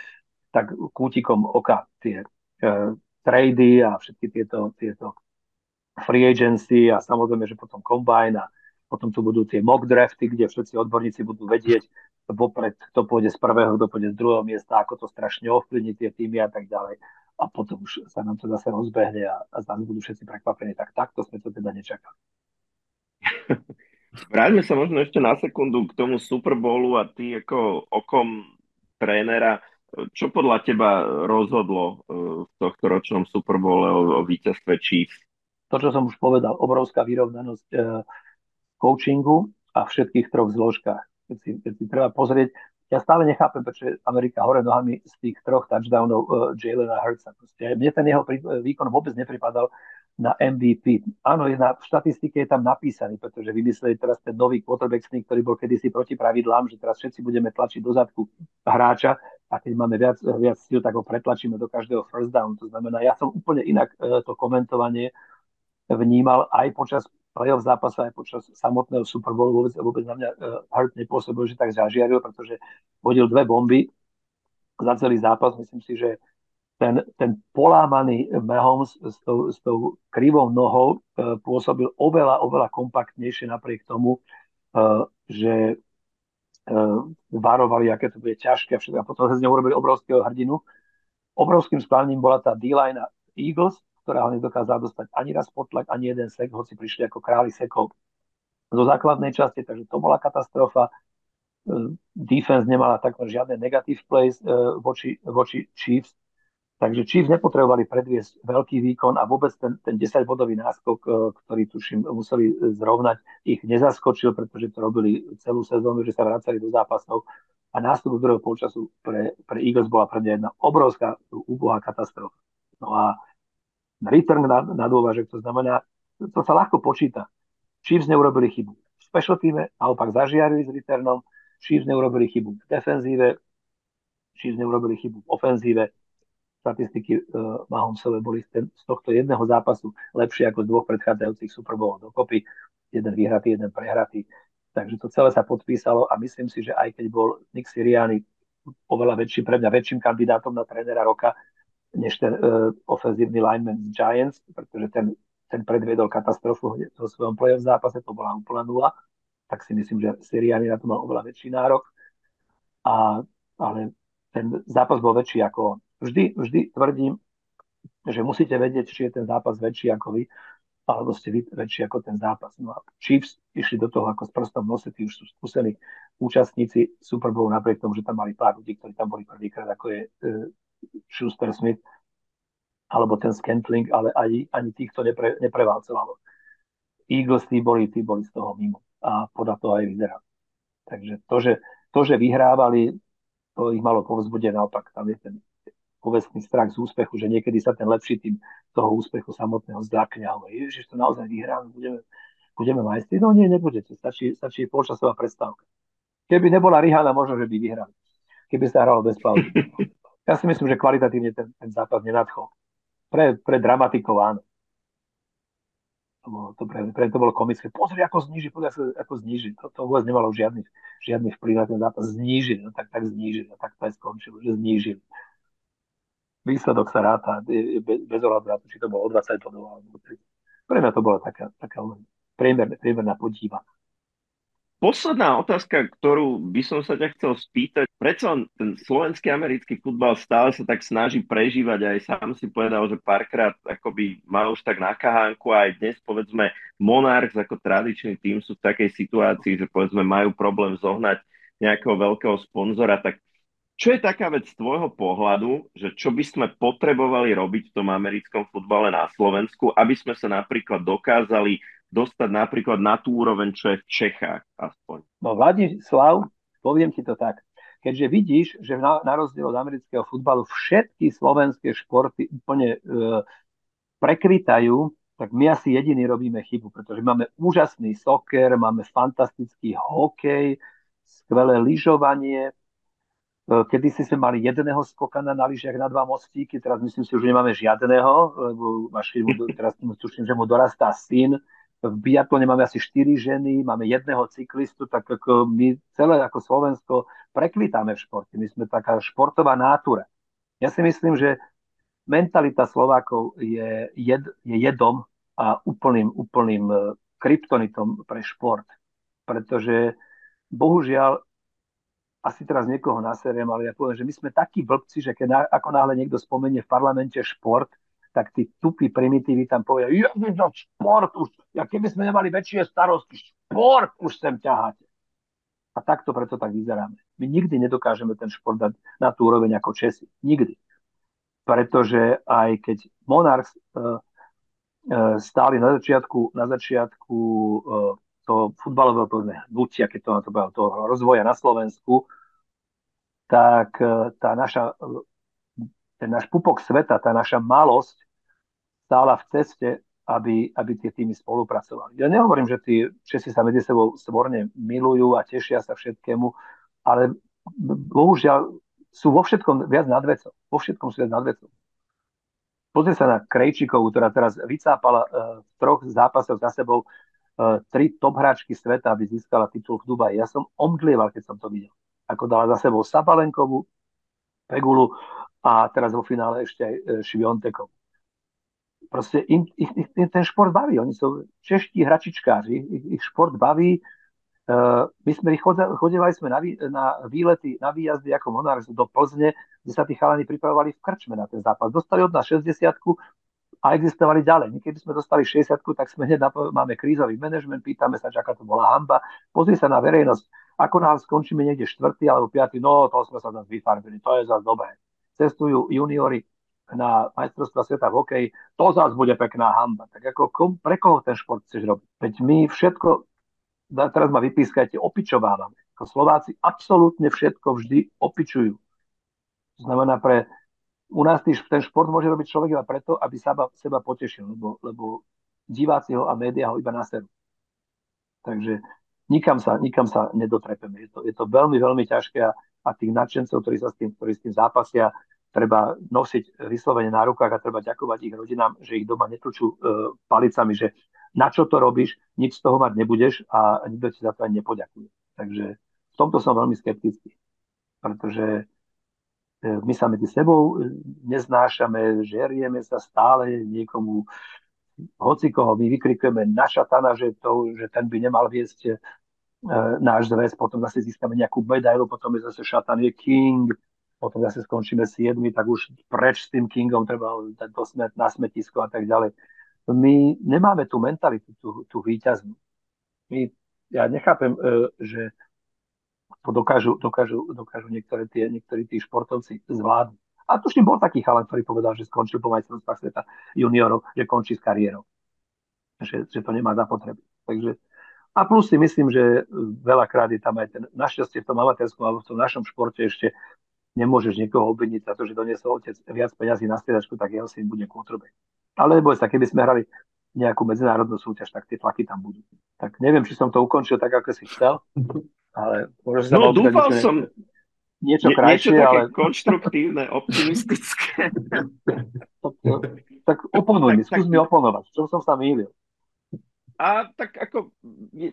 tak kútikom oka tie uh, trady a všetky tieto, tieto free agency a samozrejme, že potom combine a potom tu budú tie mock drafty, kde všetci odborníci budú vedieť vopred, kto pôjde z prvého, kto pôjde z druhého miesta, ako to strašne ovplyvní tie týmy a tak ďalej. A potom už sa nám to zase rozbehne a, a zase budú všetci prekvapení. Tak takto sme to teda nečakali. Vráťme sa možno ešte na sekundu k tomu Super Bowlu a ty ako okom trénera, čo podľa teba rozhodlo e, v tohto ročnom Super Bowle o, o víťazstve Chiefs? To, čo som už povedal, obrovská vyrovnanosť e, coachingu a všetkých troch zložkách. Keď si, keď si treba pozrieť, ja stále nechápem, prečo Amerika hore nohami z tých troch touchdownov uh, Jalena Hurtsa. Proste. Mne ten jeho výkon vôbec nepripadal na MVP. Áno, je na, v štatistike je tam napísaný, pretože vymysleli teraz ten nový quarterback sneak, ktorý bol kedysi proti pravidlám, že teraz všetci budeme tlačiť do zadku hráča a keď máme viac, viac síl, tak ho pretlačíme do každého first down. To znamená, ja som úplne inak e, to komentovanie vnímal aj počas playoff zápasu, aj počas samotného Super Bowlu. Vôbec, vôbec na mňa uh, Hart nepôsobil, že tak zažiaril, pretože hodil dve bomby za celý zápas. Myslím si, že ten, ten polámaný Mahomes s tou, s tou krivou nohou uh, pôsobil oveľa, oveľa kompaktnejšie napriek tomu, uh, že varovali, aké to bude ťažké a všetko. A potom sa z neho urobili obrovského hrdinu. Obrovským sklaním bola tá D-line Eagles, ktorá ho nedokázala dostať ani raz potlak, ani jeden sek, hoci prišli ako králi sekov zo základnej časti, takže to bola katastrofa. Defense nemala takmer žiadne negatív plays voči, voči Chiefs, Takže Chiefs nepotrebovali predviesť veľký výkon a vôbec ten, ten 10-bodový náskok, e, ktorý tuším museli zrovnať, ich nezaskočil, pretože to robili celú sezónu, že sa vracali do zápasov a nástup druhého polčasu pre, pre Eagles bola pre mňa jedna obrovská úbohá katastrofa. No a return na, na dôvažek, to znamená, to sa ľahko počíta. Chiefs neurobili chybu v special týme, naopak zažiarili s returnom, Chiefs neurobili chybu v defenzíve, Chiefs neurobili chybu v ofenzíve, statistiky uh, Mahomesové boli z, ten, z tohto jedného zápasu lepšie ako z dvoch predchádzajúcich Super Bowlov dokopy. Jeden vyhratý, jeden prehratý. Takže to celé sa podpísalo a myslím si, že aj keď bol Nick Siriani oveľa väčší, pre mňa väčším kandidátom na trénera roka, než ten uh, ofenzívny lineman z Giants, pretože ten, ten predviedol katastrofu v svojom play-off zápase, to bola úplná nula, tak si myslím, že Siriani na to mal oveľa väčší nárok. A, ale ten zápas bol väčší ako vždy, vždy tvrdím, že musíte vedieť, či je ten zápas väčší ako vy, alebo ste vy väčší ako ten zápas. No a Chiefs išli do toho ako s prstom nose, tí už sú skúsení účastníci Super Bowl, napriek tomu, že tam mali pár ľudí, ktorí tam boli prvýkrát, ako je uh, Schuster Smith, alebo ten Scantling, ale ani, ani tých to nepre, neprevalcovalo. Eagles tí boli, tí boli z toho mimo. A podľa toho aj vyzerá. Takže to, že, to, že vyhrávali, to ich malo povzbudiť, naopak tam je ten povestný strach z úspechu, že niekedy sa ten lepší tým toho úspechu samotného zdakne a hovorí, to naozaj vyhráme, budeme, budeme majstri. No nie, nebudete, stačí, stačí polčasová prestávka. Keby nebola Rihana, možno, že by vyhrali. Keby sa hralo bez pauzy. Ja si myslím, že kvalitatívne ten, ten zápas nenadchol. Pre, pre dramatikov áno. To bolo, to, pre, pre to bolo komické. Pozri, ako zniží, pozri, ako, ako zniží. To, to vôbec nemalo žiadny, žiadny vplyv na ten zápas. Znížili, no tak, tak znížili, no tak to je skončilo, že znížili výsledok sa ráta bez, bez ohľadu či to bolo o 20 bodov alebo 30. Pre mňa to bola taká, taká priemerná, priemerná podíva. Posledná otázka, ktorú by som sa ťa chcel spýtať. Prečo ten slovenský americký futbal stále sa tak snaží prežívať? Aj sám si povedal, že párkrát akoby má už tak na kahánku aj dnes povedzme Monarchs ako tradičný tým sú v takej situácii, že povedzme majú problém zohnať nejakého veľkého sponzora, tak čo je taká vec z tvojho pohľadu, že čo by sme potrebovali robiť v tom americkom futbale na Slovensku, aby sme sa napríklad dokázali dostať napríklad na tú úroveň, čo je v Čechách aspoň? No Vladislav, poviem ti to tak. Keďže vidíš, že na, na rozdiel od amerického futbalu všetky slovenské športy úplne e, prekvitajú, tak my asi jediní robíme chybu, pretože máme úžasný soker, máme fantastický hokej, skvelé lyžovanie, E, kedy si sme mali jedného skokana na lyžiach na dva mostíky, teraz myslím si, že nemáme žiadneho, lebo máš, teraz tuším, že mu dorastá syn. V biatlone máme asi 4 ženy, máme jedného cyklistu, tak ako my celé ako Slovensko prekvitáme v športe. My sme taká športová nátura. Ja si myslím, že mentalita Slovákov je, jed, je jedom a úplným, úplným e, kryptonitom pre šport. Pretože bohužiaľ asi teraz niekoho naseriem, ale ja poviem, že my sme takí blbci, že keď ako náhle niekto spomenie v parlamente šport, tak tí tupí primitívy tam povie, ja no, šport už, ja keby sme nemali väčšie starosti, šport už sem ťaháte. A takto preto tak vyzeráme. My nikdy nedokážeme ten šport dať na tú úroveň ako Česi. Nikdy. Pretože aj keď Monarchs uh, uh, stáli na začiatku, na začiatku uh, toho futbalového hnutia, keď to na to povedal, toho rozvoja na Slovensku, tak e, tá naša, ten náš pupok sveta, tá naša malosť stála v ceste, aby, aby tie týmy spolupracovali. Ja nehovorím, že tí Česi sa medzi sebou svorne milujú a tešia sa všetkému, ale bohužiaľ sú vo všetkom viac nad vecou. Vo všetkom sú viac nad vecou. Pozri sa na Krejčíkovú, ktorá teraz vycápala uh, v troch zápasoch za sebou uh, tri top hráčky sveta, aby získala titul v Dubaji. Ja som omdlieval, keď som to videl ako dala za sebou Sabalenkovú, Pegulu a teraz vo finále ešte aj e, Šviontekov. Proste im, ich, ich, ten šport baví. Oni sú čeští hračičkáři, ich, ich šport baví. Uh, my sme chodili sme na, vý, na výlety, na výjazdy ako Monarch do Plzne, kde sa tí chalani pripravovali v krčme na ten zápas. Dostali od nás 60 a existovali ďalej. My keby sme dostali 60 tak sme hneď máme krízový manažment, pýtame sa, aká to bola hamba. Pozri sa na verejnosť ako nás skončíme niekde štvrtý alebo piatý, no to sme sa zase vyfarbili, to je zase dobré. Cestujú juniori na majstrovstva sveta v hokeji, to zase bude pekná hamba. Tak ako kom, pre koho ten šport chceš robiť? Veď my všetko, teraz ma vypískajte, opičovávame. Slováci absolútne všetko vždy opičujú. To znamená, pre, u nás ten šport môže robiť človek iba preto, aby seba, seba potešil, lebo, lebo diváci ho a médiá ho iba naserú. Takže nikam sa, nikam sa nedotrepeme. Je to, je to veľmi, veľmi ťažké a, a tých nadšencov, ktorí sa s tým, ktorí s tým zápasia, treba nosiť vyslovene na rukách a treba ďakovať ich rodinám, že ich doma netúču e, palicami, že na čo to robíš, nič z toho mať nebudeš a nikto ti za to ani nepoďakuje. Takže v tomto som veľmi skeptický, pretože e, my sa medzi sebou e, neznášame, žerieme sa stále niekomu hoci koho my vykrikujeme na šatana, že, to, že ten by nemal viesť náš zväz, potom zase získame nejakú medailu, potom je zase šatan je king. potom zase skončíme 7, tak už preč s tým Kingom treba dať na smetisko a tak ďalej. My nemáme tú mentalitu, tú, tú výťaznú. My, ja nechápem, e, že to dokážu, dokážu, dokážu niektoré tie, niektorí tí športovci zvládnuť. A tu bol taký chalan, ktorý povedal, že skončil po majstrovstvách sveta juniorov, že končí s kariérou. Že, že to nemá zapotreby. Takže, a plus si myslím, že veľakrát je tam aj ten, našťastie v tom amatérskom alebo v tom našom športe ešte nemôžeš niekoho obviniť za to, že doniesol otec viac peňazí na stiedačku, tak jeho syn bude quarterback. Ale neboj sa, keby sme hrali nejakú medzinárodnú súťaž, tak tie tlaky tam budú. Tak neviem, či som to ukončil tak, ako si chcel, ale môžeš sa No, dúfal som, niečo krajšie, niečo ale... konštruktívne, optimistické. tak, tak oponuj mi, skús mi oponovať, v čom som sa mýlil. A tak ako,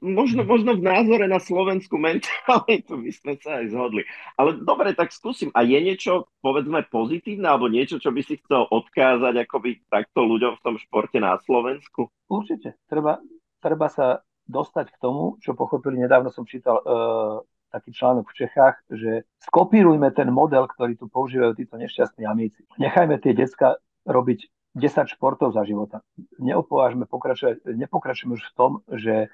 možno, možno v názore na slovenskú mentalitu by sme sa aj zhodli. Ale dobre, tak skúsim. A je niečo, povedzme, pozitívne, alebo niečo, čo by si chcel odkázať akoby takto ľuďom v tom športe na Slovensku? Určite. Treba, treba sa dostať k tomu, čo pochopili, nedávno som čítal uh, taký článok v Čechách, že skopírujme ten model, ktorý tu používajú títo nešťastní amíci. Nechajme tie decka robiť 10 športov za života. Neopovážme pokračovať, nepokračujeme už v tom, že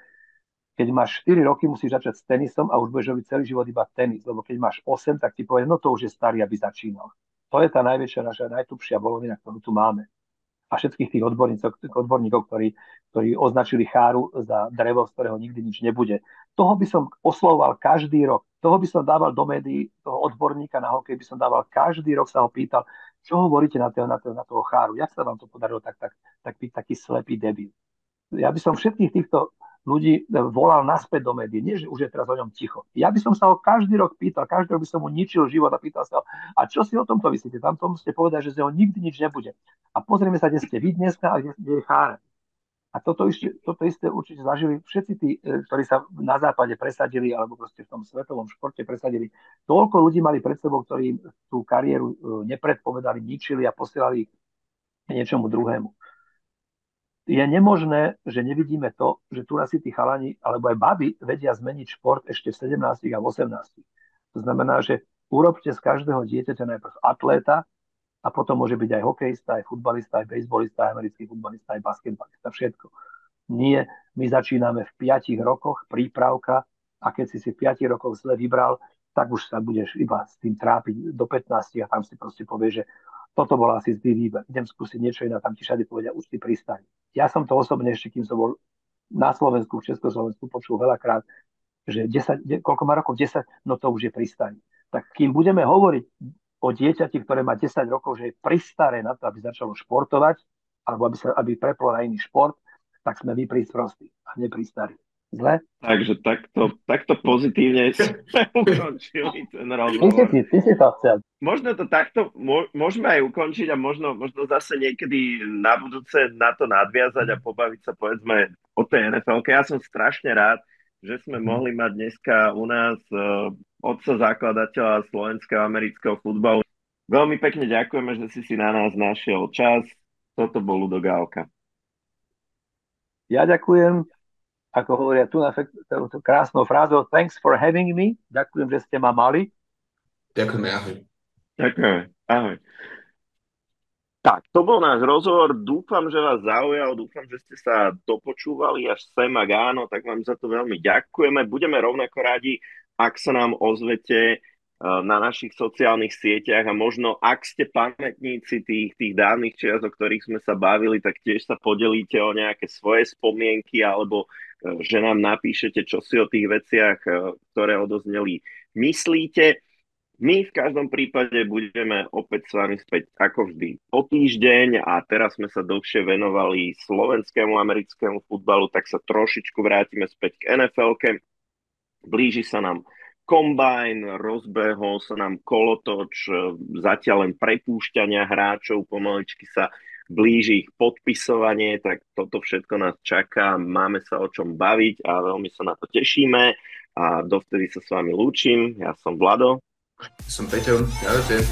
keď máš 4 roky, musíš začať s tenisom a už budeš robiť celý život iba tenis, lebo keď máš 8, tak ti povie, no to už je starý, aby začínal. To je tá najväčšia naša najtupšia bolovina, ktorú tu máme a všetkých tých odborníkov, odborníkov ktorí, ktorí označili cháru za drevo, z ktorého nikdy nič nebude. Toho by som oslovoval každý rok. Toho by som dával do médií, toho odborníka na hokej by som dával každý rok, sa ho pýtal, čo hovoríte na toho, na toho, na toho cháru, jak sa vám to podarilo tak, tak, tak byť taký slepý debil. Ja by som všetkých týchto ľudí volal naspäť do médií. Nie, že už je teraz o ňom ticho. Ja by som sa ho každý rok pýtal, každý rok by som mu ničil život a pýtal sa ho, a čo si o tomto myslíte? Tam tomu ste povedali, že z neho nikdy nič nebude. A pozrieme sa, kde ste vy dneska a kde, kde je Chára. A toto, ešte, toto isté určite zažili všetci tí, e, ktorí sa na západe presadili, alebo proste v tom svetovom športe presadili. Toľko ľudí mali pred sebou, ktorí tú kariéru e, nepredpovedali, ničili a posielali niečomu druhému je nemožné, že nevidíme to, že tu asi tí chalani, alebo aj baby vedia zmeniť šport ešte v 17 a v 18. To znamená, že urobte z každého dieťaťa najprv atléta a potom môže byť aj hokejista, aj futbalista, aj bejsbolista, aj americký futbalista, aj basketbalista, všetko. Nie, my začíname v 5 rokoch prípravka a keď si si v 5 rokoch zle vybral, tak už sa budeš iba s tým trápiť do 15 a tam si proste povie, že toto bol asi zlý výber, idem skúsiť niečo iné, tam ti všade povedia, už si pristaň. Ja som to osobne ešte, kým som bol na Slovensku, v Československu, počul veľakrát, že 10, koľko má rokov? 10, no to už je pristaň. Tak kým budeme hovoriť o dieťati, ktoré má 10 rokov, že je pristaré na to, aby začalo športovať, alebo aby, sa, aby preplo na iný šport, tak sme my prísprostí a nepristarí. Zle? Takže takto, takto pozitívne sme ukončili ten rozhovor. Ty, ty si to chcel. Možno to takto môžeme aj ukončiť a možno, možno zase niekedy na budúce na to nadviazať a pobaviť sa povedzme o tej NFL. Ja som strašne rád, že sme mm. mohli mať dneska u nás uh, otca zakladateľa slovenského amerického futbalu. Veľmi pekne ďakujeme, že si si na nás našiel čas. Toto bol Ludo Gálka. Ja ďakujem ako hovoria tu na tú krásnou frázou, thanks for having me, ďakujem, že ste ma mali. Ďakujeme, ahoj. Ďakujeme, ahoj. Tak, to bol náš rozhovor. Dúfam, že vás zaujal, dúfam, že ste sa dopočúvali až sem, ak áno, tak vám za to veľmi ďakujeme. Budeme rovnako radi, ak sa nám ozvete Eh, na našich sociálnych sieťach a možno ak ste pamätníci tých, tých dávnych čias, o ktorých sme sa bavili, tak tiež sa podelíte o nejaké svoje spomienky alebo eh, že nám napíšete, čo si o tých veciach, eh, ktoré odozneli, myslíte. My v každom prípade budeme opäť s vami späť ako vždy o týždeň a teraz sme sa dlhšie venovali slovenskému americkému futbalu, tak sa trošičku vrátime späť k NFL-ke. Blíži sa nám kombajn, rozbehol sa nám kolotoč, e, zatiaľ len prepúšťania hráčov, pomaličky sa blíži ich podpisovanie, tak toto všetko nás čaká, máme sa o čom baviť a veľmi sa na to tešíme a dovtedy sa s vami lúčim, ja som Vlado. Zum Betteln. Ja, Leute.